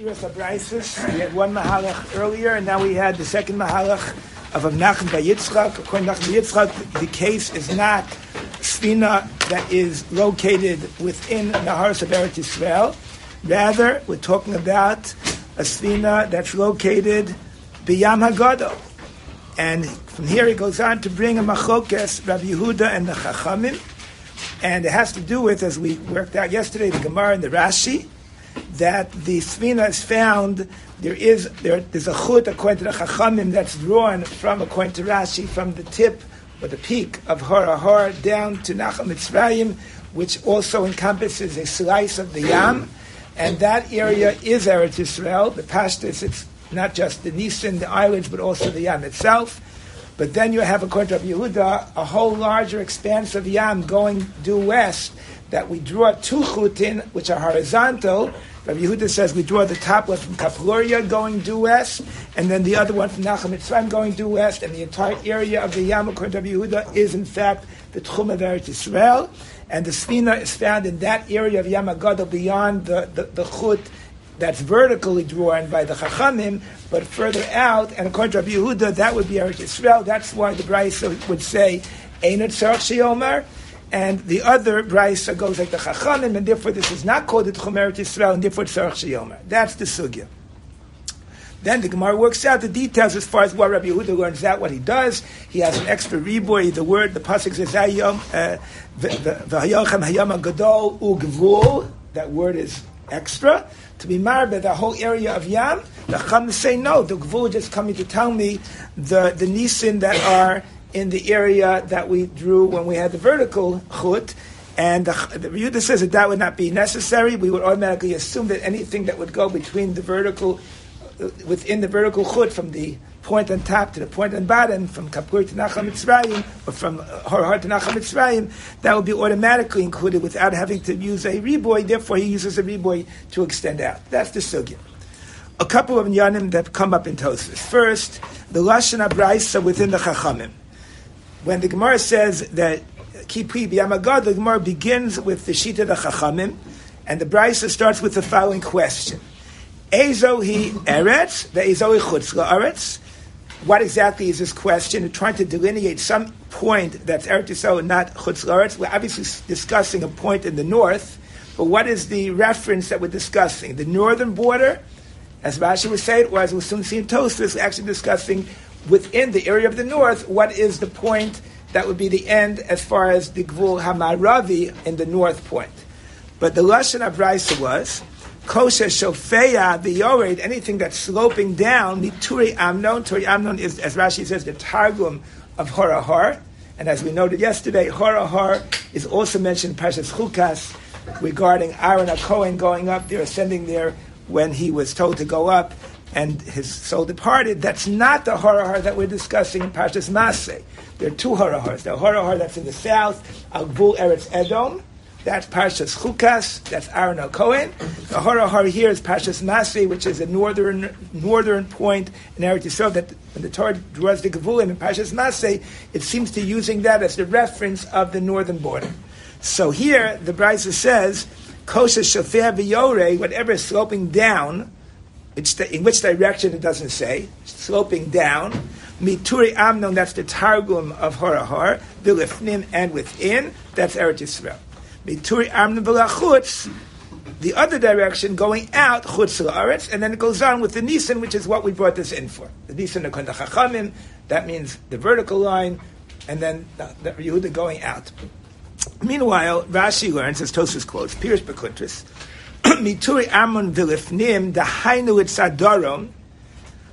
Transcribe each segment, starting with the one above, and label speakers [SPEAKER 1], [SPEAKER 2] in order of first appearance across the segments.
[SPEAKER 1] Stiras Abraisis. We had one Mahalach earlier, and now we had the second Mahalach of Avnachim by Yitzchak. According to Yitzchak, the case is not Sfina that is located within Nahar Eretz Yisrael. Rather, we're talking about a Sfina that's located Biyam Hagado. And from here he goes on to bring a Machokes, Rabbi Yehuda and the Chachamim. And it has to do with, as we worked out yesterday, the Gemara and the Rashi, that the Sfina is found, there is, there, there's a chut according to the Chachamim that's drawn from, according to Rashi, from the tip or the peak of Har Har down to Nachal Mitzrayim, which also encompasses a slice of the Yam. And that area is Eretz Yisrael. The Pashtus, it's not just the Nisan, the islands, but also the Yam itself. But then you have, according to Yehuda, a whole larger expanse of Yam going due west that we draw two chutin, which are horizontal. Rabbi Yehuda says we draw the top one from Kapluria going due west, and then the other one from Nachal Mitzrayim going due west, and the entire area of the Yam, according to Yehuda, is in fact the Tchum of Eretz Yisrael, and the Sfina is found in that area of Yam beyond the, the, the chut that's vertically drawn by the Chachamim, but further out, and according to Rabbi Yehuda, that would be Eretz Yisrael. That's why the Brisa would say, Ein Tzarch and the other Brisa goes like the Chachamim, and therefore this is not called the Tchum Eretz Yisrael, and therefore Tzarch Sheomer. That's the Sugya. Then the Gemara works out the details as far as what Rabbi Yehuda learns out, what he does. He has an extra reboy, the word, the pasuk says, uh, V'hayochem hayom gadol ugvul. That word is extra to be marbe the whole area of Yam. The Chum say no. The Gvul just coming to tell me the the nisin that are in the area that we drew when we had the vertical chut. And the, the says that that would not be necessary. We would automatically assume that anything that would go between the vertical, uh, within the vertical chut from the point on top to the point on bottom, from Kapur to Nachal Mitzrayim, or from Har Har to Nachal Mitzrayim, that would be automatically included without having to use a reboy. Therefore, he uses a reboy to extend out. That's the sugya. A couple of yanim that come up in Tosfos. First, the Lashon Abraisa within the Chachamim. When the Gemara says that Kipi B'Yamagad, the Gemara begins with the Shita the Chachamim, and the Brisa starts with the following question. Ezo he eretz, the ezo chutz eretz what exactly is this question? We're trying to delineate some point that's Eretz Yisrael, not Chutz Laretz. We're obviously discussing a point in the north, but what is the reference that we're discussing? The northern border, as Rashi was saying, or as we'll soon see in Tosfos, we're actually discussing within the area of the north, what is the point that would be the end as far as the Gvul Hamaravi in the north point. But the Lashon of Raisa was, kosher shofeya the yored, anything that's sloping down, the turi amnon. Turi amnon is, as Rashi says, the targum of horahar. And as we noted yesterday, horahar is also mentioned in Parshas Chukas regarding Aaron Cohen going up there, ascending there when he was told to go up and his soul departed. That's not the horahar that we're discussing in Parshas Maseh. There are two horahars. The horahar that's in the south, Agbul Eretz Edom, that's Parshas Chukas. That's Aaron Al Cohen. The Har here is Parshas Masri, which is a northern northern point in Eretz Yisrael. That when the Torah draws the Gevulim in Parshas Masri, it seems to using that as the reference of the northern border. So here the Brisa says, "Kosha Shofar V'Yore," whatever is sloping down. In which direction it doesn't say. Sloping down. Mituri Amnon, that's the Targum of Horahar. Vilifnim and within, that's Eretz Yisrael. Mituri Amna Chutz, the other direction going out Chutz La'aretz, and then it goes on with the Nisan, which is what we brought this in for. The Nisan of Chachamim, that means the vertical line, and then the, the Yehuda going out. Meanwhile, Rashi learns, as Tosfos quotes, Pirush Bekuntris, Mituri Amon the Hainu Sadarom.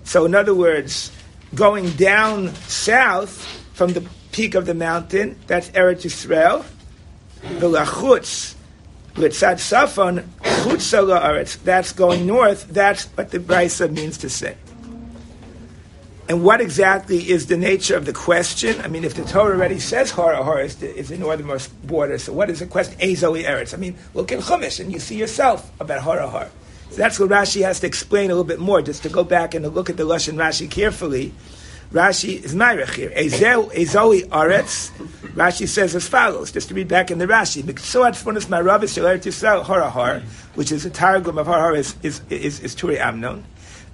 [SPEAKER 1] So, in other words, going down south from the peak of the mountain, that's Eretz Yisrael, V'lachutz, Litzad Safon, La'aretz, that's going north, that's what the Brisa means to say. And what exactly is the nature of the question? I mean, if the Torah already says Hora Hora is the, is the northernmost border, so what is the question? Ezoi Eretz. I mean, look in Chumash and you see yourself about Hora Hora. So that's what Rashi has to explain a little bit more, just to go back and to look at the Lashon Rashi carefully. Rashi is Myrich here. Ezoi Aretz. Rashi says as follows, just to read back in the Rashi. Miksuat Funis Maravis Yisrael Horahar, which is a targum of Horahar, is, is, is, is Turi Amnon.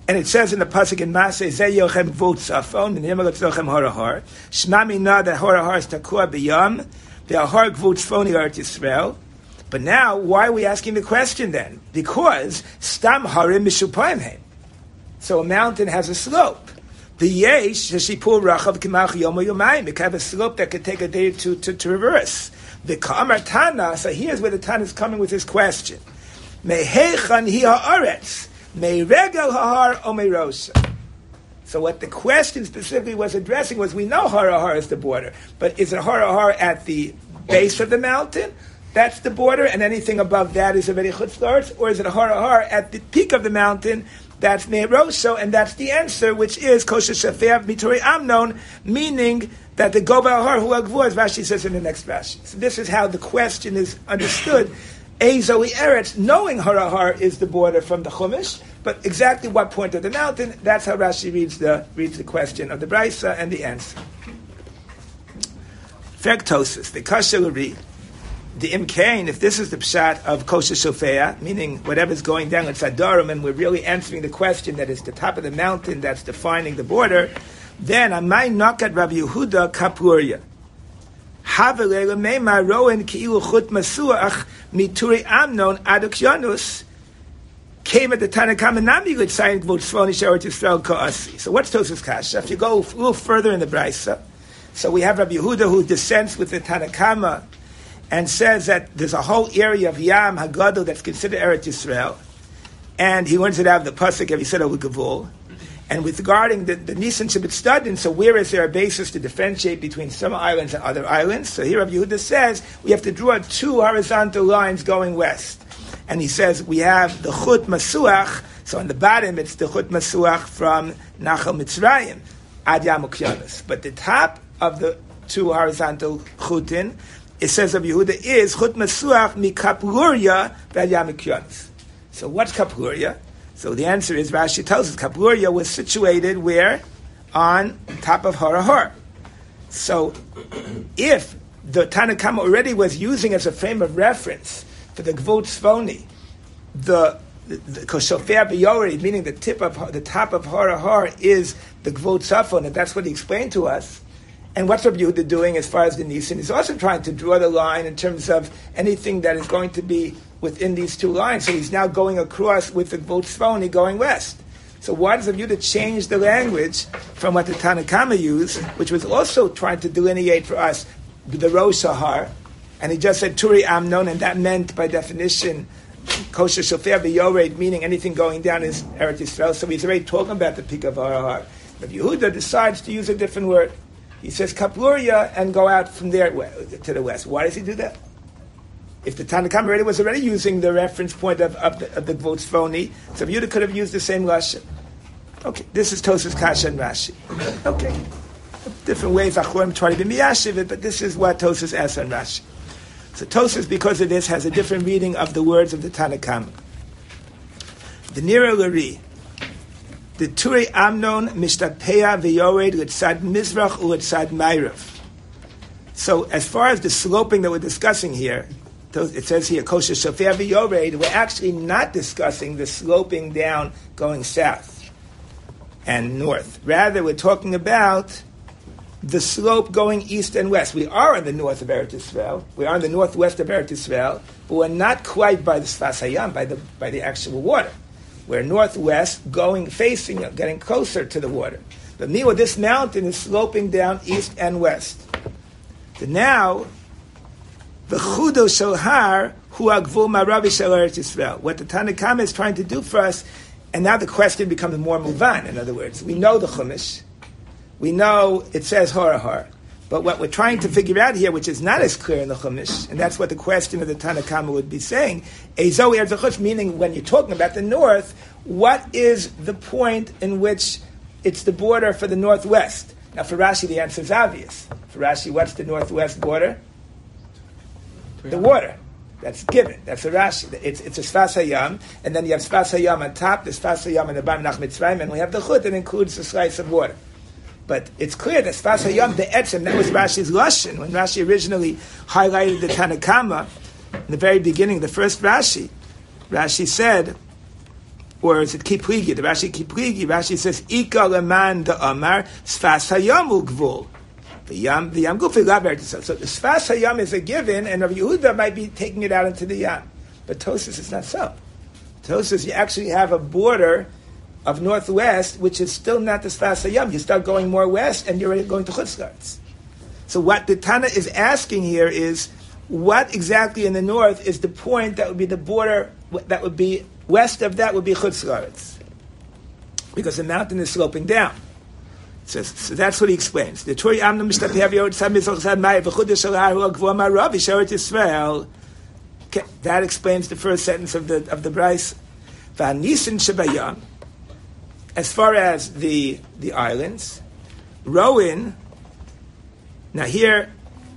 [SPEAKER 1] And it says in the pasuk in Masay, Zeh Yochem Vot Safon, and Yemelot Zochem Horahar. Shma Mina that Horahar is Takua B'yam, the Ahar Gvot Eretz Yisrael. But now, why are we asking the question then? Because Stam Harim Mishupayim So a mountain has a slope. The yesh shipur rachav kimach yom yomayim. It can have a slope that could take a day to, to, to reverse. The kamar tana. So here's where the Tana is coming with his question. Mehechan hi haaretz. O. So what the question specifically was addressing was, we know Harahar is the border, but is it Harahar at the base of the mountain? That's the border, and anything above that is already chutzlars, or is it Harahar at the peak of the mountain? That's Meroso, and that's the answer, which is Kosher Shafir Mitori Amnon, meaning that the Goba Har Hu as Rashi says in the next Rashi. So this is how the question is understood. Azoi Eretz, knowing Harahar is the border from the Chumash, but exactly what point of the mountain, that's how Rashi reads the, reads the question of the Brisa and the answer. Fektosis, the Kashalari, the Imkain, if this is the pshat of Kosher Sofea, meaning whatever's going down at Sadarim, and we're really answering the question that is the top of the mountain that's defining the border, then I might knock at Rabbi Yehuda Kapuria. Amnon Adok came at the Tanakh Nami with saying Tzvoni Sheretz Yisrael Koasi. So what's Tosas Kasha? If you go a little further in the Brisa, so we have Rabbi Yehuda who dissents with the Tanakama and says that there's a whole area of Yam Hagadol that's considered Eretz Yisrael, and he learns it out of the pasuk of Yisrael Gavul. And with regarding the, the Nisan Studin, so where is there a basis to differentiate between some islands and other islands? So here Rabbi Yehuda says we have to draw two horizontal lines going west and he says we have the Chut Masuach. So on the bottom, it's the Chut Masuach from Nachal Mitzrayim, Ad Yamuk But the top of the two horizontal Chutin, it says of Yehuda is Chut Masuach Mikapluria Ad Yamuk So what's Kapluria? So the answer is Rashi tells us Kapluria was situated where? On top of Harahar. So if the Tanakhama already was using as a frame of reference for the Gvot Svoni, the Koshofer Biyori, meaning the tip of the top of Har is the Gvot Safon, and that's what he explained to us. And what's Rabbi Yehuda doing as far as the Nisan? He's also trying to draw the line in terms of anything that is going to be within these two lines. So he's now going across with the Gvot Svoni going west. So why does Rabbi Yehuda change the language from what the Tanakama used, which was also trying to delineate for us the Rosh Har, and he just said Turi Amnon, and that meant by definition kosher shofar b'yored, meaning anything going down is Eretz Yisrael. So he's already talking about the peak of Arahar. But Yehuda decides to use a different word. He says Kapluria and go out from there to the west. Why does he do that? If the Tanakhama already was already using the reference point of, of the, of the so Yehuda could have used the same lashon. Okay, this is Tosas Kasha and Rashi. Okay, different ways Achorim try to be miyashiv but this is what Tosas asks on Rashi. So Tosas, because of this, has a different reading of the words of the Tanakhama. The Nira Lari, the Ture Amnon Mishtapeya V'yored Litzad Mizrach Ulitzad Ma'irav. So as far as the sloping that we're discussing here, it says here, Kosher Shofar V'yored, we're actually not discussing the sloping down going south and north. Rather, we're talking about the slope going east and west. We are in the north of Eretz Yisrael. We are in the northwest of Eretz Yisrael, but we're not quite by the Sfas Hayam, by the, by the actual water. We're northwest, going, facing, getting closer to the water. But meanwhile, this mountain is sloping down east and west. So now, the Chudo Eretz Yisrael. What the Tanakhama is trying to do for us, and now the question becomes more muvan. In other words, we know the Chumash, we know it says Horahar. But what we're trying to figure out here, which is not as clear in the Chumash, and that's what the question of the Tanakhama would be saying, Ezoe Erzachush, meaning when you're talking about the north, what is the point in which it's the border for the northwest? Now, for Rashi, the answer is obvious. For Rashi, what's the northwest border? The water. That's given. That's a Rashi. It's, it's a Sfas Hayam, and then you have Sfas Hayam on top, the Sfas Hayam on the bottom, and we have the Chut that includes the slice of water. But it's clear that Sfas Hayam, the Etzem, that was Rashi's Lashon. When Rashi originally highlighted the Tanakama, in the very beginning, the first Rashi, Rashi said, or is it Kipligi? The Rashi Kipligi, Rashi says, Ika leman da amar, Sfas Hayam ugvul. The Yam, the Yam Gufi So the Sfas Hayam is a given, and Rabbi Yehuda might be taking it out into the Yam. But Tosis is not so. Tosis, you actually have a border of northwest, which is still not the Sfas Hayam. You start going more west, and you're going to Chutzlarts. So what the Tana is asking here is, what exactly in the north is the point that would be the border that would be west of that would be Chutzlarts, because the mountain is sloping down. So, so that's what he explains. The Israel. That explains the first sentence of the of the Brisa. As far as the the islands, Rowan. Now here,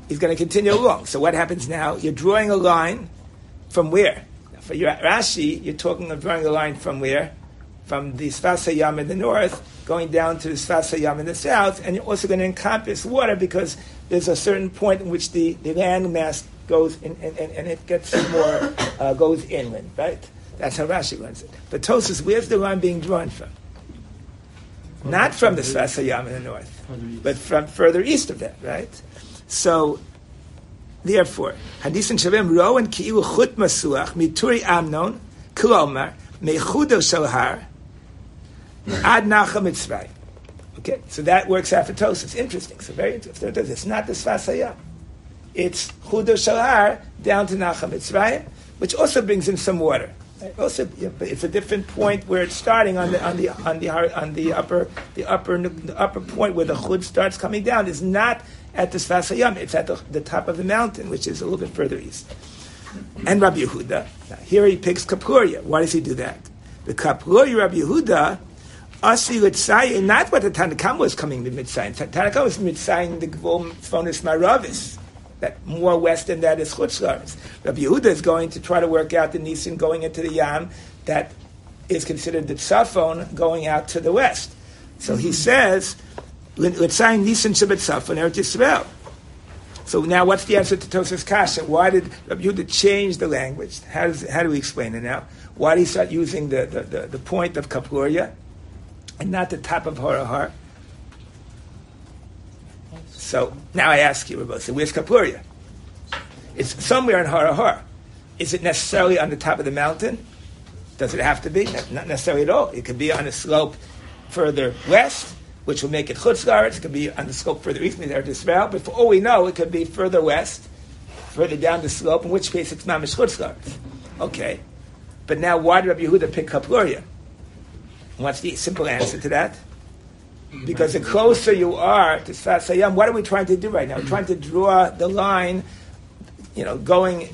[SPEAKER 1] he's going to continue along. So what happens now? You're drawing a line from where? For your Rashi, you're talking of drawing a line from where? From the Sfas Hayam in the north, going down to the Sfas Hayam in the south, and you're also going to encompass water because there's a certain point in which the, the land mass goes in, and, and, and it gets more uh, goes inland, right? That's how Rashi runs it. But Tosus, where's the line being drawn from? Not from the Sfas Hayam in the north, but from further east of that, right? So, therefore, Hadisin Shavim Ro and Ki'ilu Chut Masuach Mituri Amnon Kulomar Mechudo Shalhar Ad Nacha Mitzvah. Okay, so that works out for Tos. It's interesting. So very interesting. It's not the Sfas Hayam. It's Chudo Shalhar down to Nacha Mitzrayim, which also brings in some water. Also, it's a different point where it's starting on the on the on the on the upper the upper the upper point where the chud starts coming down is not at the Sfas Hayam. It's at the, the, top of the mountain, which is a little bit further east. And Rabbi Yehuda, now here he picks Kapuria. Why does he do that? The Kapuria Rabbi Yehuda, Asi Litzayin, not what the Tanakam was coming to Mitzayin. Tanakam was Mitzayin the Gvol Fonis Maravis that more west than that is chutzlaris. Rabbi Yehuda is going to try to work out the Nisan going into the Yam that is considered the Tzafon going out to the west. So he mm-hmm. says, let's sign Nisan Shabbat Tzafon Eretz Yisrael. So now what's the answer to Tosas Kasha? Why did Rabbi Yehuda change the language? How, does, how do we explain it now? Why did he start using the, the, the, the point of Kapuria and not the top of Horahar? So now I ask you, Rabbi, where's Kapuria? It's somewhere in Harahar. Is it necessarily on the top of the mountain? Does it have to be? Not necessarily at all. It could be on a slope further west, which will make it chutzlaretz. It could be on the slope further east, there to Israel. But for all we know, it could be further west, further down the slope, in which case it's mamish chutzlaretz. Okay. But now, why did Rabbi Yehuda pick Kapuria? What's the simple answer to that? Because the closer you are to Sfas Hayam, what are we trying to do right now? We're trying to draw the line, you know, going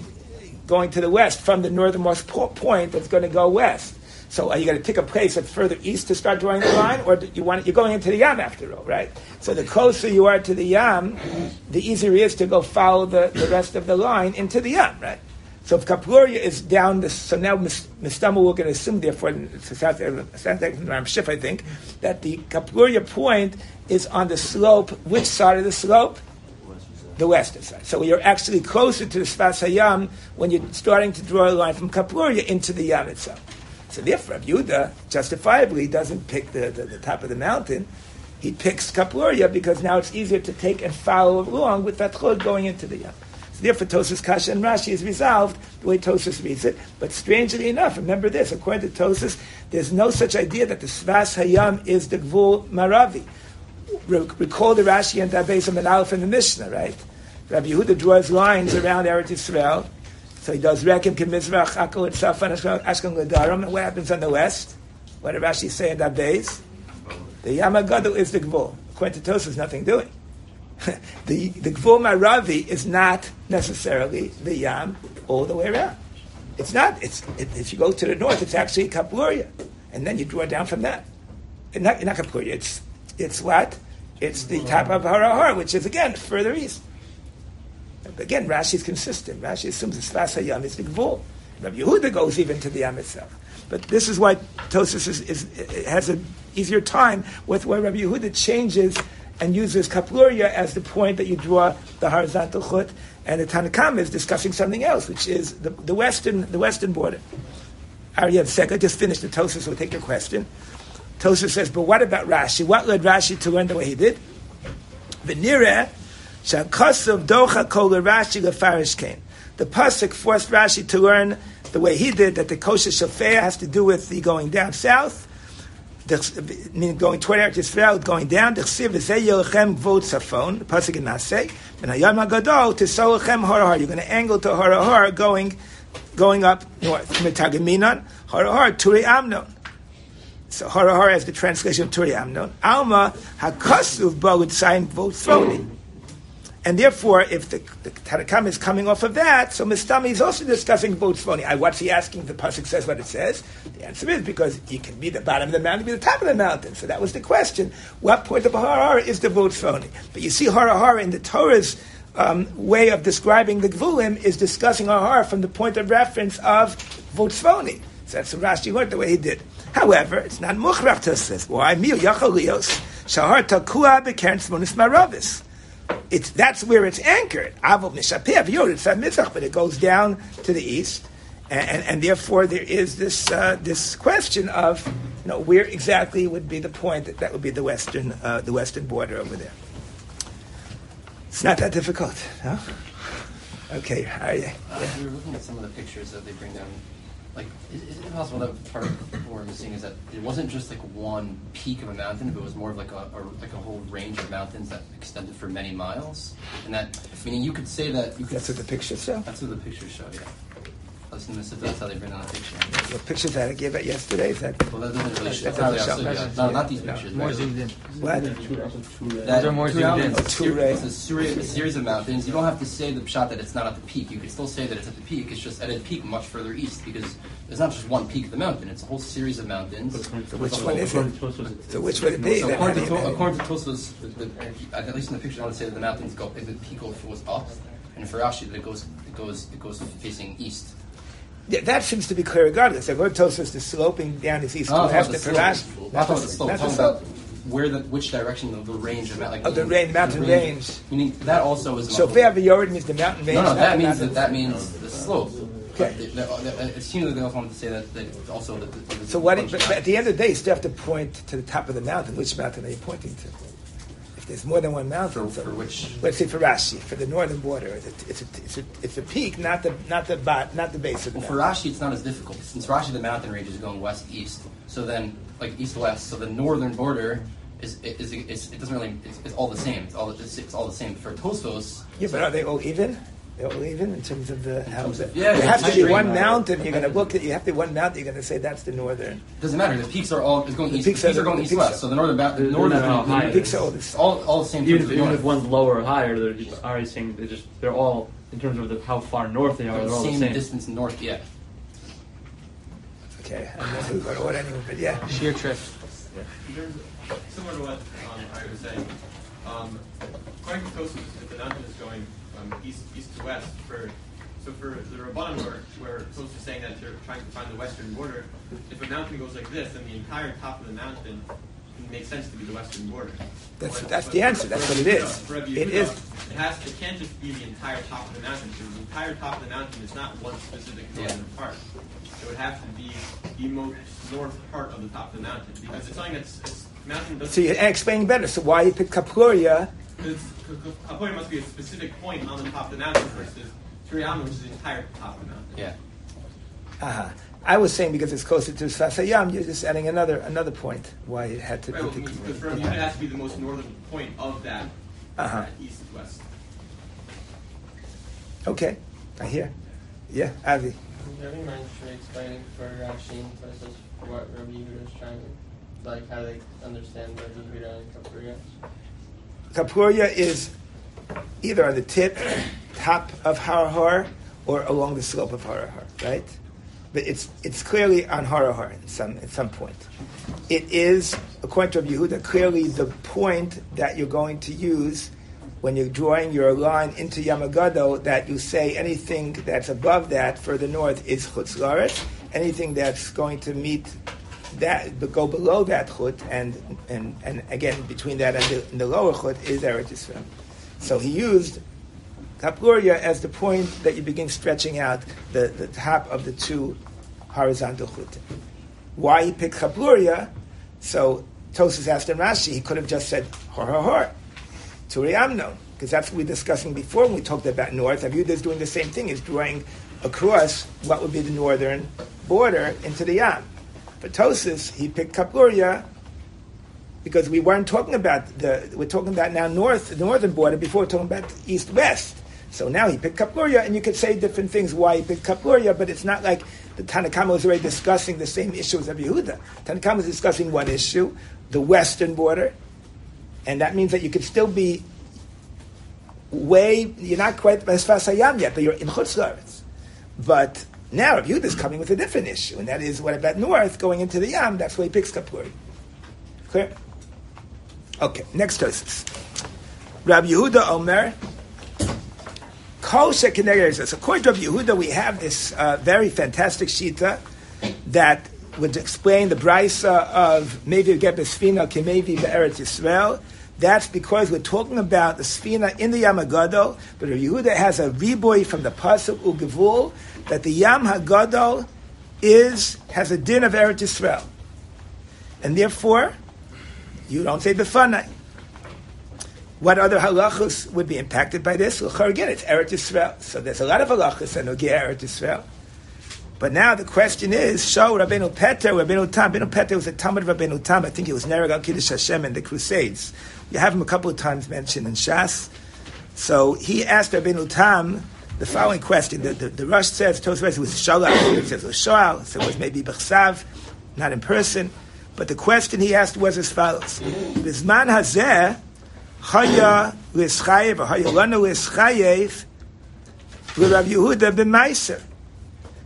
[SPEAKER 1] going to the west from the northernmost point that's going to go west. So are you going to pick a place that's further east to start drawing the line, or you want you're going into the Yam after all, right? So the closer you are to the Yam, the easier it is to go follow the, the rest of the line into the Yam, right? So if Kapuria is down this, so now Mistama going to assume, therefore, a South Ram Shif, I think, that the Kapuria point is on the slope. Which side of the slope? The western side. So you're actually closer to the Sfas Hayam when you're starting to draw a line from Kapuria into the Yam itself. So therefore, Yehuda justifiably doesn't pick the, the, the, top of the mountain. He picks Kapuria because now it's easier to take and follow along with that going into the Yam. Therefore, Tosus Kasha and Rashi is resolved the way Tosus reads it. But strangely enough, remember this: according to Tosus, there's no such idea that the Svas Hayam is the Gvul Maravi. Recall the Rashi and Dabes and Aleph in the Mishnah, right? Rabbi Yehuda draws lines around Eretz Yisrael. So he does Rekim Kemizrach, Akol Safan, Ashkan Ladarim. And what happens on the west? What did Rashi say in Dabes? The Yamagadu is the Gvul. According to Tosus, nothing doing. the the Gvul Maravi is not necessarily the Yam all the way around. It's not. It's it, if you go to the north, it's actually Kapuria, and then you draw down from that. And not, not Kapuria. It's it's what? It's the top of Harahar, which is again further east. Again, Rashi is consistent. Rashi assumes the Sfas Hayam is the Gvul. Rabbi Yehuda goes even to the Yam itself. But this is why Tosis is, is, has an easier time with why Rabbi Yehuda changes and uses Kapluria as the point that you draw the horizontal chut, and the Tanakam is discussing something else, which is the, the western the western border. Aryev Seka just finished the Tosus, will take your question. Tosus says, but what about Rashi? What led Rashi to learn the way he did? V'nireh shakasav docha kol Rashi lefarish kain. The pasuk forced Rashi to learn the way he did that the kosher shofar has to do with the going down south, going toward Eretz Yisrael, going down. The chsiv is yelchem vod safon. Pasuk in Naseh. And hayam hagadol to solachem harahar. You're going to angle to harahar, going going up north. Mitagaminan harahar turi amnon. So harahar as the translation of turi amnon. Alma hakasuv ba with sign vod throni. And therefore, if the, the is coming off of that, so Mistami is also discussing both phony. What's he asking? The Pasuk says what it says. The answer is because he can be the bottom of the mountain, be the top of the mountain. So that was the question. What point of Harahara is the vote phony? But you see Harahara in the Torah's um, way of describing the Gvulim is discussing Harahara from the point of reference of vote phony. So that's what Rashi learned the way he did. However, it's not Mukhrach to say, why? Mil Yachalios, Shahar Takua Bekern Smonis Maravis it's that's where it's anchored. Avot mishapev yod it's a mitzvah, but it goes down to the east, and, and, and therefore there is this uh, this question of you know where exactly would be the point that that would be the western uh, the western border over there. It's not that difficult, huh? Okay, are you?
[SPEAKER 2] Uh, we were looking at some of the pictures that they bring down like, is, is it possible that part of what we're missing is that it wasn't just like one peak of a mountain, but it was more of like a, a like a whole range of mountains that extended for many miles, and that meaning you could say that you could,
[SPEAKER 1] That's what the pictures show.
[SPEAKER 2] That's what the pictures show. Yeah. Listen, this that's how they bring down the picture.
[SPEAKER 1] The pictures that I gave out yesterday, is that
[SPEAKER 2] Well, that doesn't really show.
[SPEAKER 1] That
[SPEAKER 2] That's
[SPEAKER 1] doesn't
[SPEAKER 2] how they
[SPEAKER 1] show.
[SPEAKER 2] No, not these pictures.
[SPEAKER 3] More zoomed in.
[SPEAKER 1] what?
[SPEAKER 2] That,
[SPEAKER 3] are more zoomed in.
[SPEAKER 2] It's a,
[SPEAKER 1] ray.
[SPEAKER 2] it's a, series, a series of mountains. You don't have to say the shot that it's not at the peak. You could still say that it's at the peak. It's just at a peak much further east because there's not just one peak of the mountain. It's a whole series of mountains.
[SPEAKER 1] So which one is it? So which would it be?
[SPEAKER 2] So according to,
[SPEAKER 1] How do you-
[SPEAKER 2] according to Tosfos, the, the, at least in the picture, I want to say that the mountains go, the peak goes up, and for Rashi, that it goes, it goes, it goes facing east.
[SPEAKER 1] Yeah, that seems to be clear regardless. The word Tosos, the sloping down is east.
[SPEAKER 2] Oh,
[SPEAKER 1] That's
[SPEAKER 2] the
[SPEAKER 1] the
[SPEAKER 2] slope. Not the slope.
[SPEAKER 1] Not the slope.
[SPEAKER 2] about where the which direction of the range of like
[SPEAKER 1] Oh, the range- mountain range.
[SPEAKER 2] Meaning that also is
[SPEAKER 1] So Fair Yored means the mountain range.
[SPEAKER 2] No, no, that means that that means the slope.
[SPEAKER 1] Okay.
[SPEAKER 2] But they- they- uh, It seems like they also wanted to say that, that also that. the- the-
[SPEAKER 1] So what? But, but at the end of the day, you still have to point to the top of the mountain. Which mountain are you pointing to? If there's more than one mountain,
[SPEAKER 2] For-
[SPEAKER 1] so
[SPEAKER 2] for which-
[SPEAKER 1] Let's say for Rashi, for the northern border, it's a, it's a, it's a, it's a peak, not the not the bot, not the base of the
[SPEAKER 2] Well, for. Rashi, it's not as difficult since Rashi the mountain range is going west east. So then, like east west. So the northern border is is, is, is it doesn't really it's, it's all the same. It's all it's, it's all the same. For Tosfos,
[SPEAKER 1] Yeah, but are they all even? They're even in terms of the how
[SPEAKER 2] terms
[SPEAKER 1] the,
[SPEAKER 2] yeah,
[SPEAKER 1] there has
[SPEAKER 2] it's
[SPEAKER 1] to be one
[SPEAKER 2] line.
[SPEAKER 1] mountain. You're going to look at. You have to be one mountain. You're going to say that's the northern.
[SPEAKER 2] it doesn't matter. The peaks are all is going
[SPEAKER 1] The
[SPEAKER 2] east.
[SPEAKER 1] peaks
[SPEAKER 2] the peaks
[SPEAKER 1] are-
[SPEAKER 2] are going east west. So the northern ba- the
[SPEAKER 3] They're
[SPEAKER 2] northern
[SPEAKER 3] not all high.
[SPEAKER 1] The peaks are all this.
[SPEAKER 2] all all the same.
[SPEAKER 3] Even if,
[SPEAKER 2] of
[SPEAKER 3] even if one's lower or higher, they're just already saying they just they're all in terms of the, how far north they are.
[SPEAKER 2] They're
[SPEAKER 3] They're
[SPEAKER 2] the
[SPEAKER 3] all
[SPEAKER 2] same,
[SPEAKER 3] the same.
[SPEAKER 2] distance north. Yeah.
[SPEAKER 1] Okay, I don't know who got what anyway, but yeah.
[SPEAKER 3] Sheer trip.
[SPEAKER 4] There's, similar to what um, I was saying, um, according to Tosus, if the mountain is going um, east, east to west, for so for the Rabbanon where, where Tosus is saying that they're trying to find the western border, if a mountain goes like this, then the entire top of the mountain makes sense to be the western border.
[SPEAKER 1] That's-
[SPEAKER 4] But-
[SPEAKER 1] that's
[SPEAKER 4] but
[SPEAKER 1] the answer. That's what it is.
[SPEAKER 4] Yehuda,
[SPEAKER 1] is.
[SPEAKER 4] for
[SPEAKER 1] It
[SPEAKER 4] Yehuda,
[SPEAKER 1] is.
[SPEAKER 4] It has. It can't just be the entire top of the mountain because the entire top of the mountain is not one specific
[SPEAKER 2] Yeah.
[SPEAKER 4] northern part. It would have to be the most north part of the top of the mountain because it's something that's it's, mountain doesn't.
[SPEAKER 1] So you're explaining better. So why you picked Kapluria?
[SPEAKER 4] It's, Kapoya must be a specific point on the top of the mountain versus Turiyama, which is the entire top of the mountain.
[SPEAKER 2] Yeah.
[SPEAKER 1] Uh-huh. I was saying because it's closer to Sasayam, you're just adding another another point why it had to
[SPEAKER 4] Right, well,
[SPEAKER 1] be.
[SPEAKER 4] because for me, it has to be the most northern point of that,
[SPEAKER 1] Uh-huh.
[SPEAKER 4] that east west.
[SPEAKER 1] Okay, I hear. Yeah, Avi.
[SPEAKER 5] Do you have any mind for explaining for Rashi versus what Rabbi Yehuda is trying to, like how they understand Rabbi Yehuda and Kapuriya?
[SPEAKER 1] Kapluria is either on the tip, top of Harahar, or along the slope of Harahar, right? But it's it's clearly on Harahar at some at some point. It is, according to Yehuda, clearly the point that you're going to use when you're drawing your line into Yamagado. That you say anything that's above that further north is Chutz Anything that's going to meet that but go below that chut, and and and again between that and the, and the lower chut is Eretz Yisrael. So he used Kapluria as the point that you begin stretching out the, the top of the two horizontal chut. Why he picked Kapluria? So Tosus asked him Rashi, he could have just said hor hor hor, Turi Amnon, because that's what we were discussing before when we talked about north. Avyuda is doing the same thing, is drawing across what would be the northern border into the Yam. For Tosus, he picked Kapluria because we weren't talking about the, we're talking about now north, the northern border, before we're talking about east-west. So now he picked Kapluria, and you could say different things why he picked Kapluria, but it's not like the Tanakama was already discussing the same issues of Yehuda. Tanakama was discussing one issue, the western border, and that means that you could still be way, you're not quite as far as Hayam yet, but you're in Chutz. But now Rabbi Yehuda is coming with a different issue, and that is what about north, going into the Yam, that's why he picks Kapluria. Clear? Okay, next Tosis. Rabbi Yehuda Omer, Kol Shekineged according to Rabbi Yehuda, we have this uh, very fantastic shita that would explain the brisa of Mevi Get Besfina Kemevi Be'eretz Yisrael. That's because we're talking about the Sfina in the Yam Hagadol, but Rabbi Yehuda has a reboy from the Pasuk Ugevul that the Yam Hagadol is has a din of Eretz Yisrael, and therefore you don't say Befanai. What other halachos would be impacted by this? Well, again, it's Eretz Yisrael. So there's a lot of halachos that Nogia Eretz Yisrael. But now the question is, Show Rabbeinu Peter, Rabbeinu Tam. Rabbeinu Peter was a Talmud of Rabbeinu Tam. I think he was Nereg al Kiddush Hashem in the Crusades. You have him a couple of times mentioned in Shas. So he asked Rabbeinu Tam the following question. The, the, the Rush says, Tosfos was Shalach. It says it was. So it was maybe Bechsav, not in person. But the question he asked was as follows. Bisman hazeh, Chaya l'schayev, or Chaya lana l'schayev, l'Rav Yehuda b'maiser.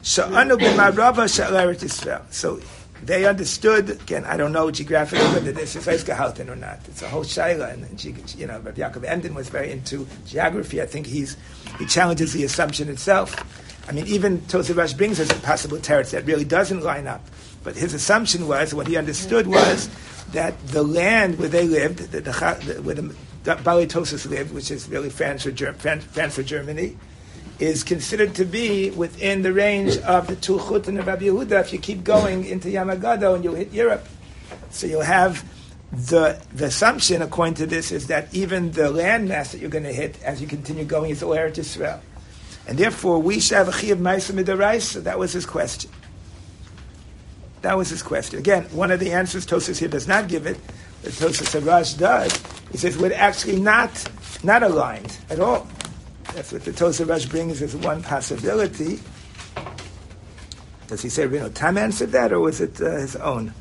[SPEAKER 1] Sha'anu b'marava sha'aret Yisrael. So they understood, again, I don't know geographically whether this is Eisgehalten or not. It's a whole shaila, and, you know, Rabbi Yaakov Emden was very into geography. I think he's, he challenges the assumption itself. I mean, even Tosavash brings us a possible teretz that really doesn't line up. But his assumption was, what he understood was, that the land where they lived, the, the, the, where the Bali Tosis lived, which is really France for, France, France for Germany, is considered to be within the range of the two chutin of Rabbi Yehuda if you keep going into Yamagado and you'll hit Europe. So you'll have the, the assumption, according to this, is that even the landmass that you're going to hit as you continue going is all Eretz Yisrael. And therefore, we should have a Chiyav Maisa Midaraisa. That was his question. That was his question. Again, one of the answers Tosis here does not give it, but Tosis Arash does. He says we're actually not not aligned at all. That's what the Tosa Rush brings as one possibility. Does he say Rabbeinu Tam answered that, or was it uh, his own?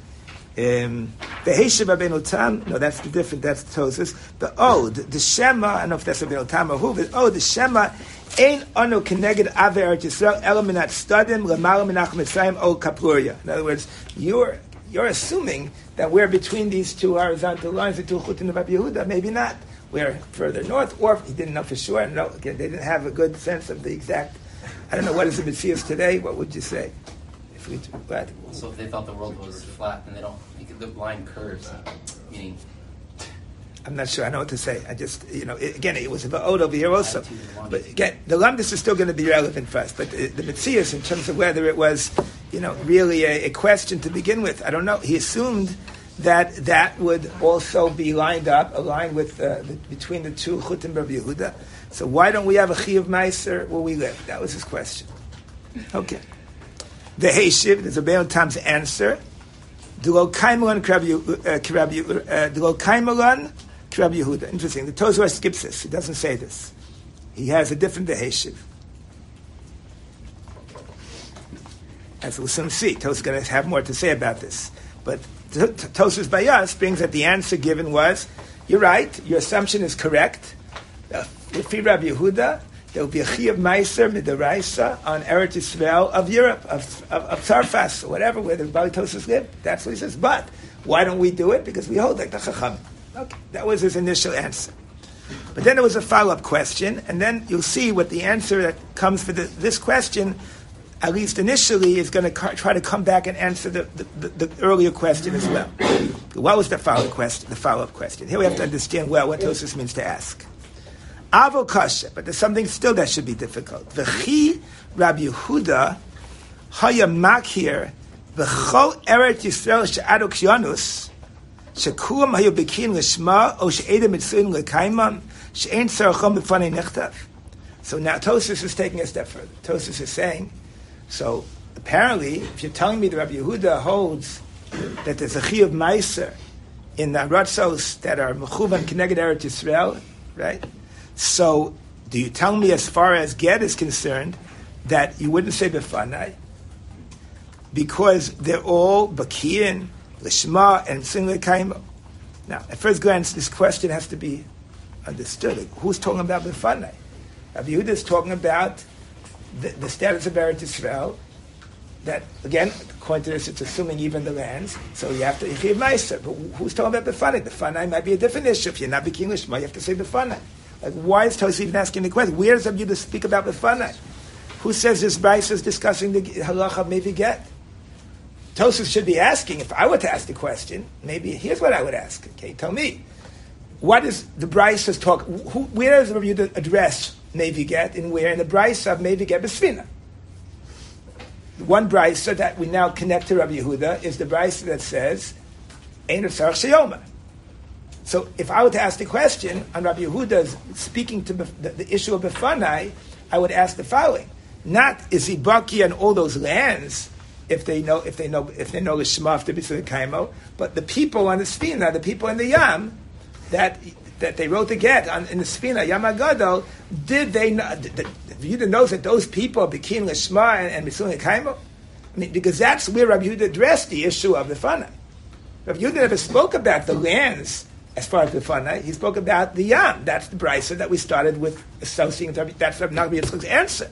[SPEAKER 1] Um, the Heshiv Rabbeinu Tam, no, that's the different, that's Tosis. The O, the, Shema, I don't know if that's Rabbeinu Tam or who, but oh, the Shema, Ein ono keneged ave Eretz Yisrael, elaminat stadim, lemala minach mitzrayim, o kapluria. In other words, you're, you're assuming that we're between these two horizontal lines, the two chutin of Yehuda, maybe not we're further north, or he didn't know for sure. No, again, they didn't have a good sense of the exact. I don't know what is the Mitzvah today. What would you say? If we, but
[SPEAKER 2] So if they thought the world was flat and they don't, the line curves, meaning
[SPEAKER 1] I'm not sure. I know what to say. I just, you know, it, again, it was about Odo over here also. But again, the Lamdis is still going to be relevant for us. But the, the in terms of whether it was, you know, really a, a, question to begin with, I don't know. He assumed that that would also be lined up, aligned with uh, the, between the two Chutim of Yehuda. So why don't we have a Chi of Meiser where we live? That was his question. Okay. The Heshiv, there's a Baal Tam's answer. Dulo Kaimalan Krab Yehuda. Interesting. The Tozor skips this. He doesn't say this. He has a different Heshiv. As we'll soon see, Toz is going to have more to say about this. But Tosfos Bayas brings that the answer given was, you're right, your assumption is correct. Uh, With Rabbi Yehuda, there will be a Chiyav Meiser Midaraisa on Eretz Yisrael of Europe, of, of, of or whatever, where the Bali Tosfos live. That's what he says. But why don't we do it? Because we hold like the Chacham. Okay, that was his initial answer. But then there was a follow up question, and then you'll see what the answer that comes for the, this question at least initially, is going to try to come back and answer the, the, the, the earlier question as well. What was the follow-up question? The follow-up question. Here we have to understand well what Tosus means to ask. Avo kasha, but there's something still that should be difficult. V'chi Rabbi Yehuda haya makir v'chol eret Yisrael she'adok yonus shekulam hayu bekin l'shma o she'edem mitzvin l'kaimam she'en tzarachom b'fanei nechtav. So now Tosus is taking a step further. Tosus is saying, so apparently, if you're telling me that Rabbi Yehuda holds that there's a chi of meiser in the ratzos that are mechuvan keneged Eretz Yisrael, right? So, do you tell me, as far as get is concerned, that you wouldn't say befanai because they're all bakiyin, lishma, and sin kaimo? Now, at first glance, this question has to be understood. Who's talking about befanai? Rabbi Yehuda is talking about the, the status of Eretz Yisrael, that, again, according to this, it's assuming even the lands, so you have to Yechiv Meiser. But who's talking about Befanai? Befanai might be a different issue. If you're not speaking English, you have to say Befanai. Like, why is Tosi even asking the question? Where does Yehuda speak about Befanai? Who says this Brisa is discussing the halacha maybe get? Tosus should be asking, if I were to ask the question, maybe here's what I would ask. Okay, tell me. What is the Brisa talk? Who, where does Rabbi address maybe get and where in the Brisa of maybe get Besfina? One Brisa that we now connect to Rabbi Yehuda is the Brisa that says, Ein. So if I were to ask the question on Rabbi Yehuda's speaking to the, the issue of Befanai, I would ask the following: Not is he baki on all those lands if they know if they know if they know the Shema to be Kaimo, but the people on the Sfina, the people in the Yam, that that they wrote the get on, in the Sfina Yamagado, did they know? Did, Yehuda knows that those people are Bikin Lishma and, and Mitzulim Kaimo? I mean, because that's where Rabbi Yehuda addressed the issue of the Fana. Rabbi Yehuda never spoke about the lands as far as the Fana. He spoke about the Yam. That's the brisa that we started with associating. That's Rabbi Yitzchak's answer.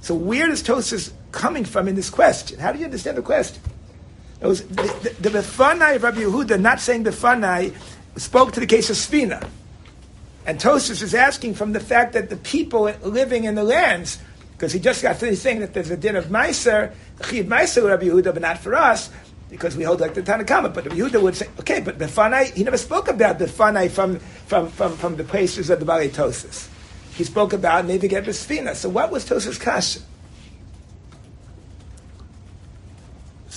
[SPEAKER 1] So where is Tosis coming from in this question? How do you understand the question? It was the, the, the Befanai of Rabbi Yehuda, not saying the Befanai, spoke to the case of Spina. And Tosus is asking from the fact that the people living in the lands, because he just got finished saying that there's a din of Meiser, Chiv Meiser Rabbi Yehuda, but not for us, because we hold like the Tanakhama. But Rabbi Yehuda would say, okay, but the Fanai, he never spoke about the Fanai from, from, from, from the places of the Bali Tosus. He spoke about maybe get Besfina. So what was Tosus' kasha?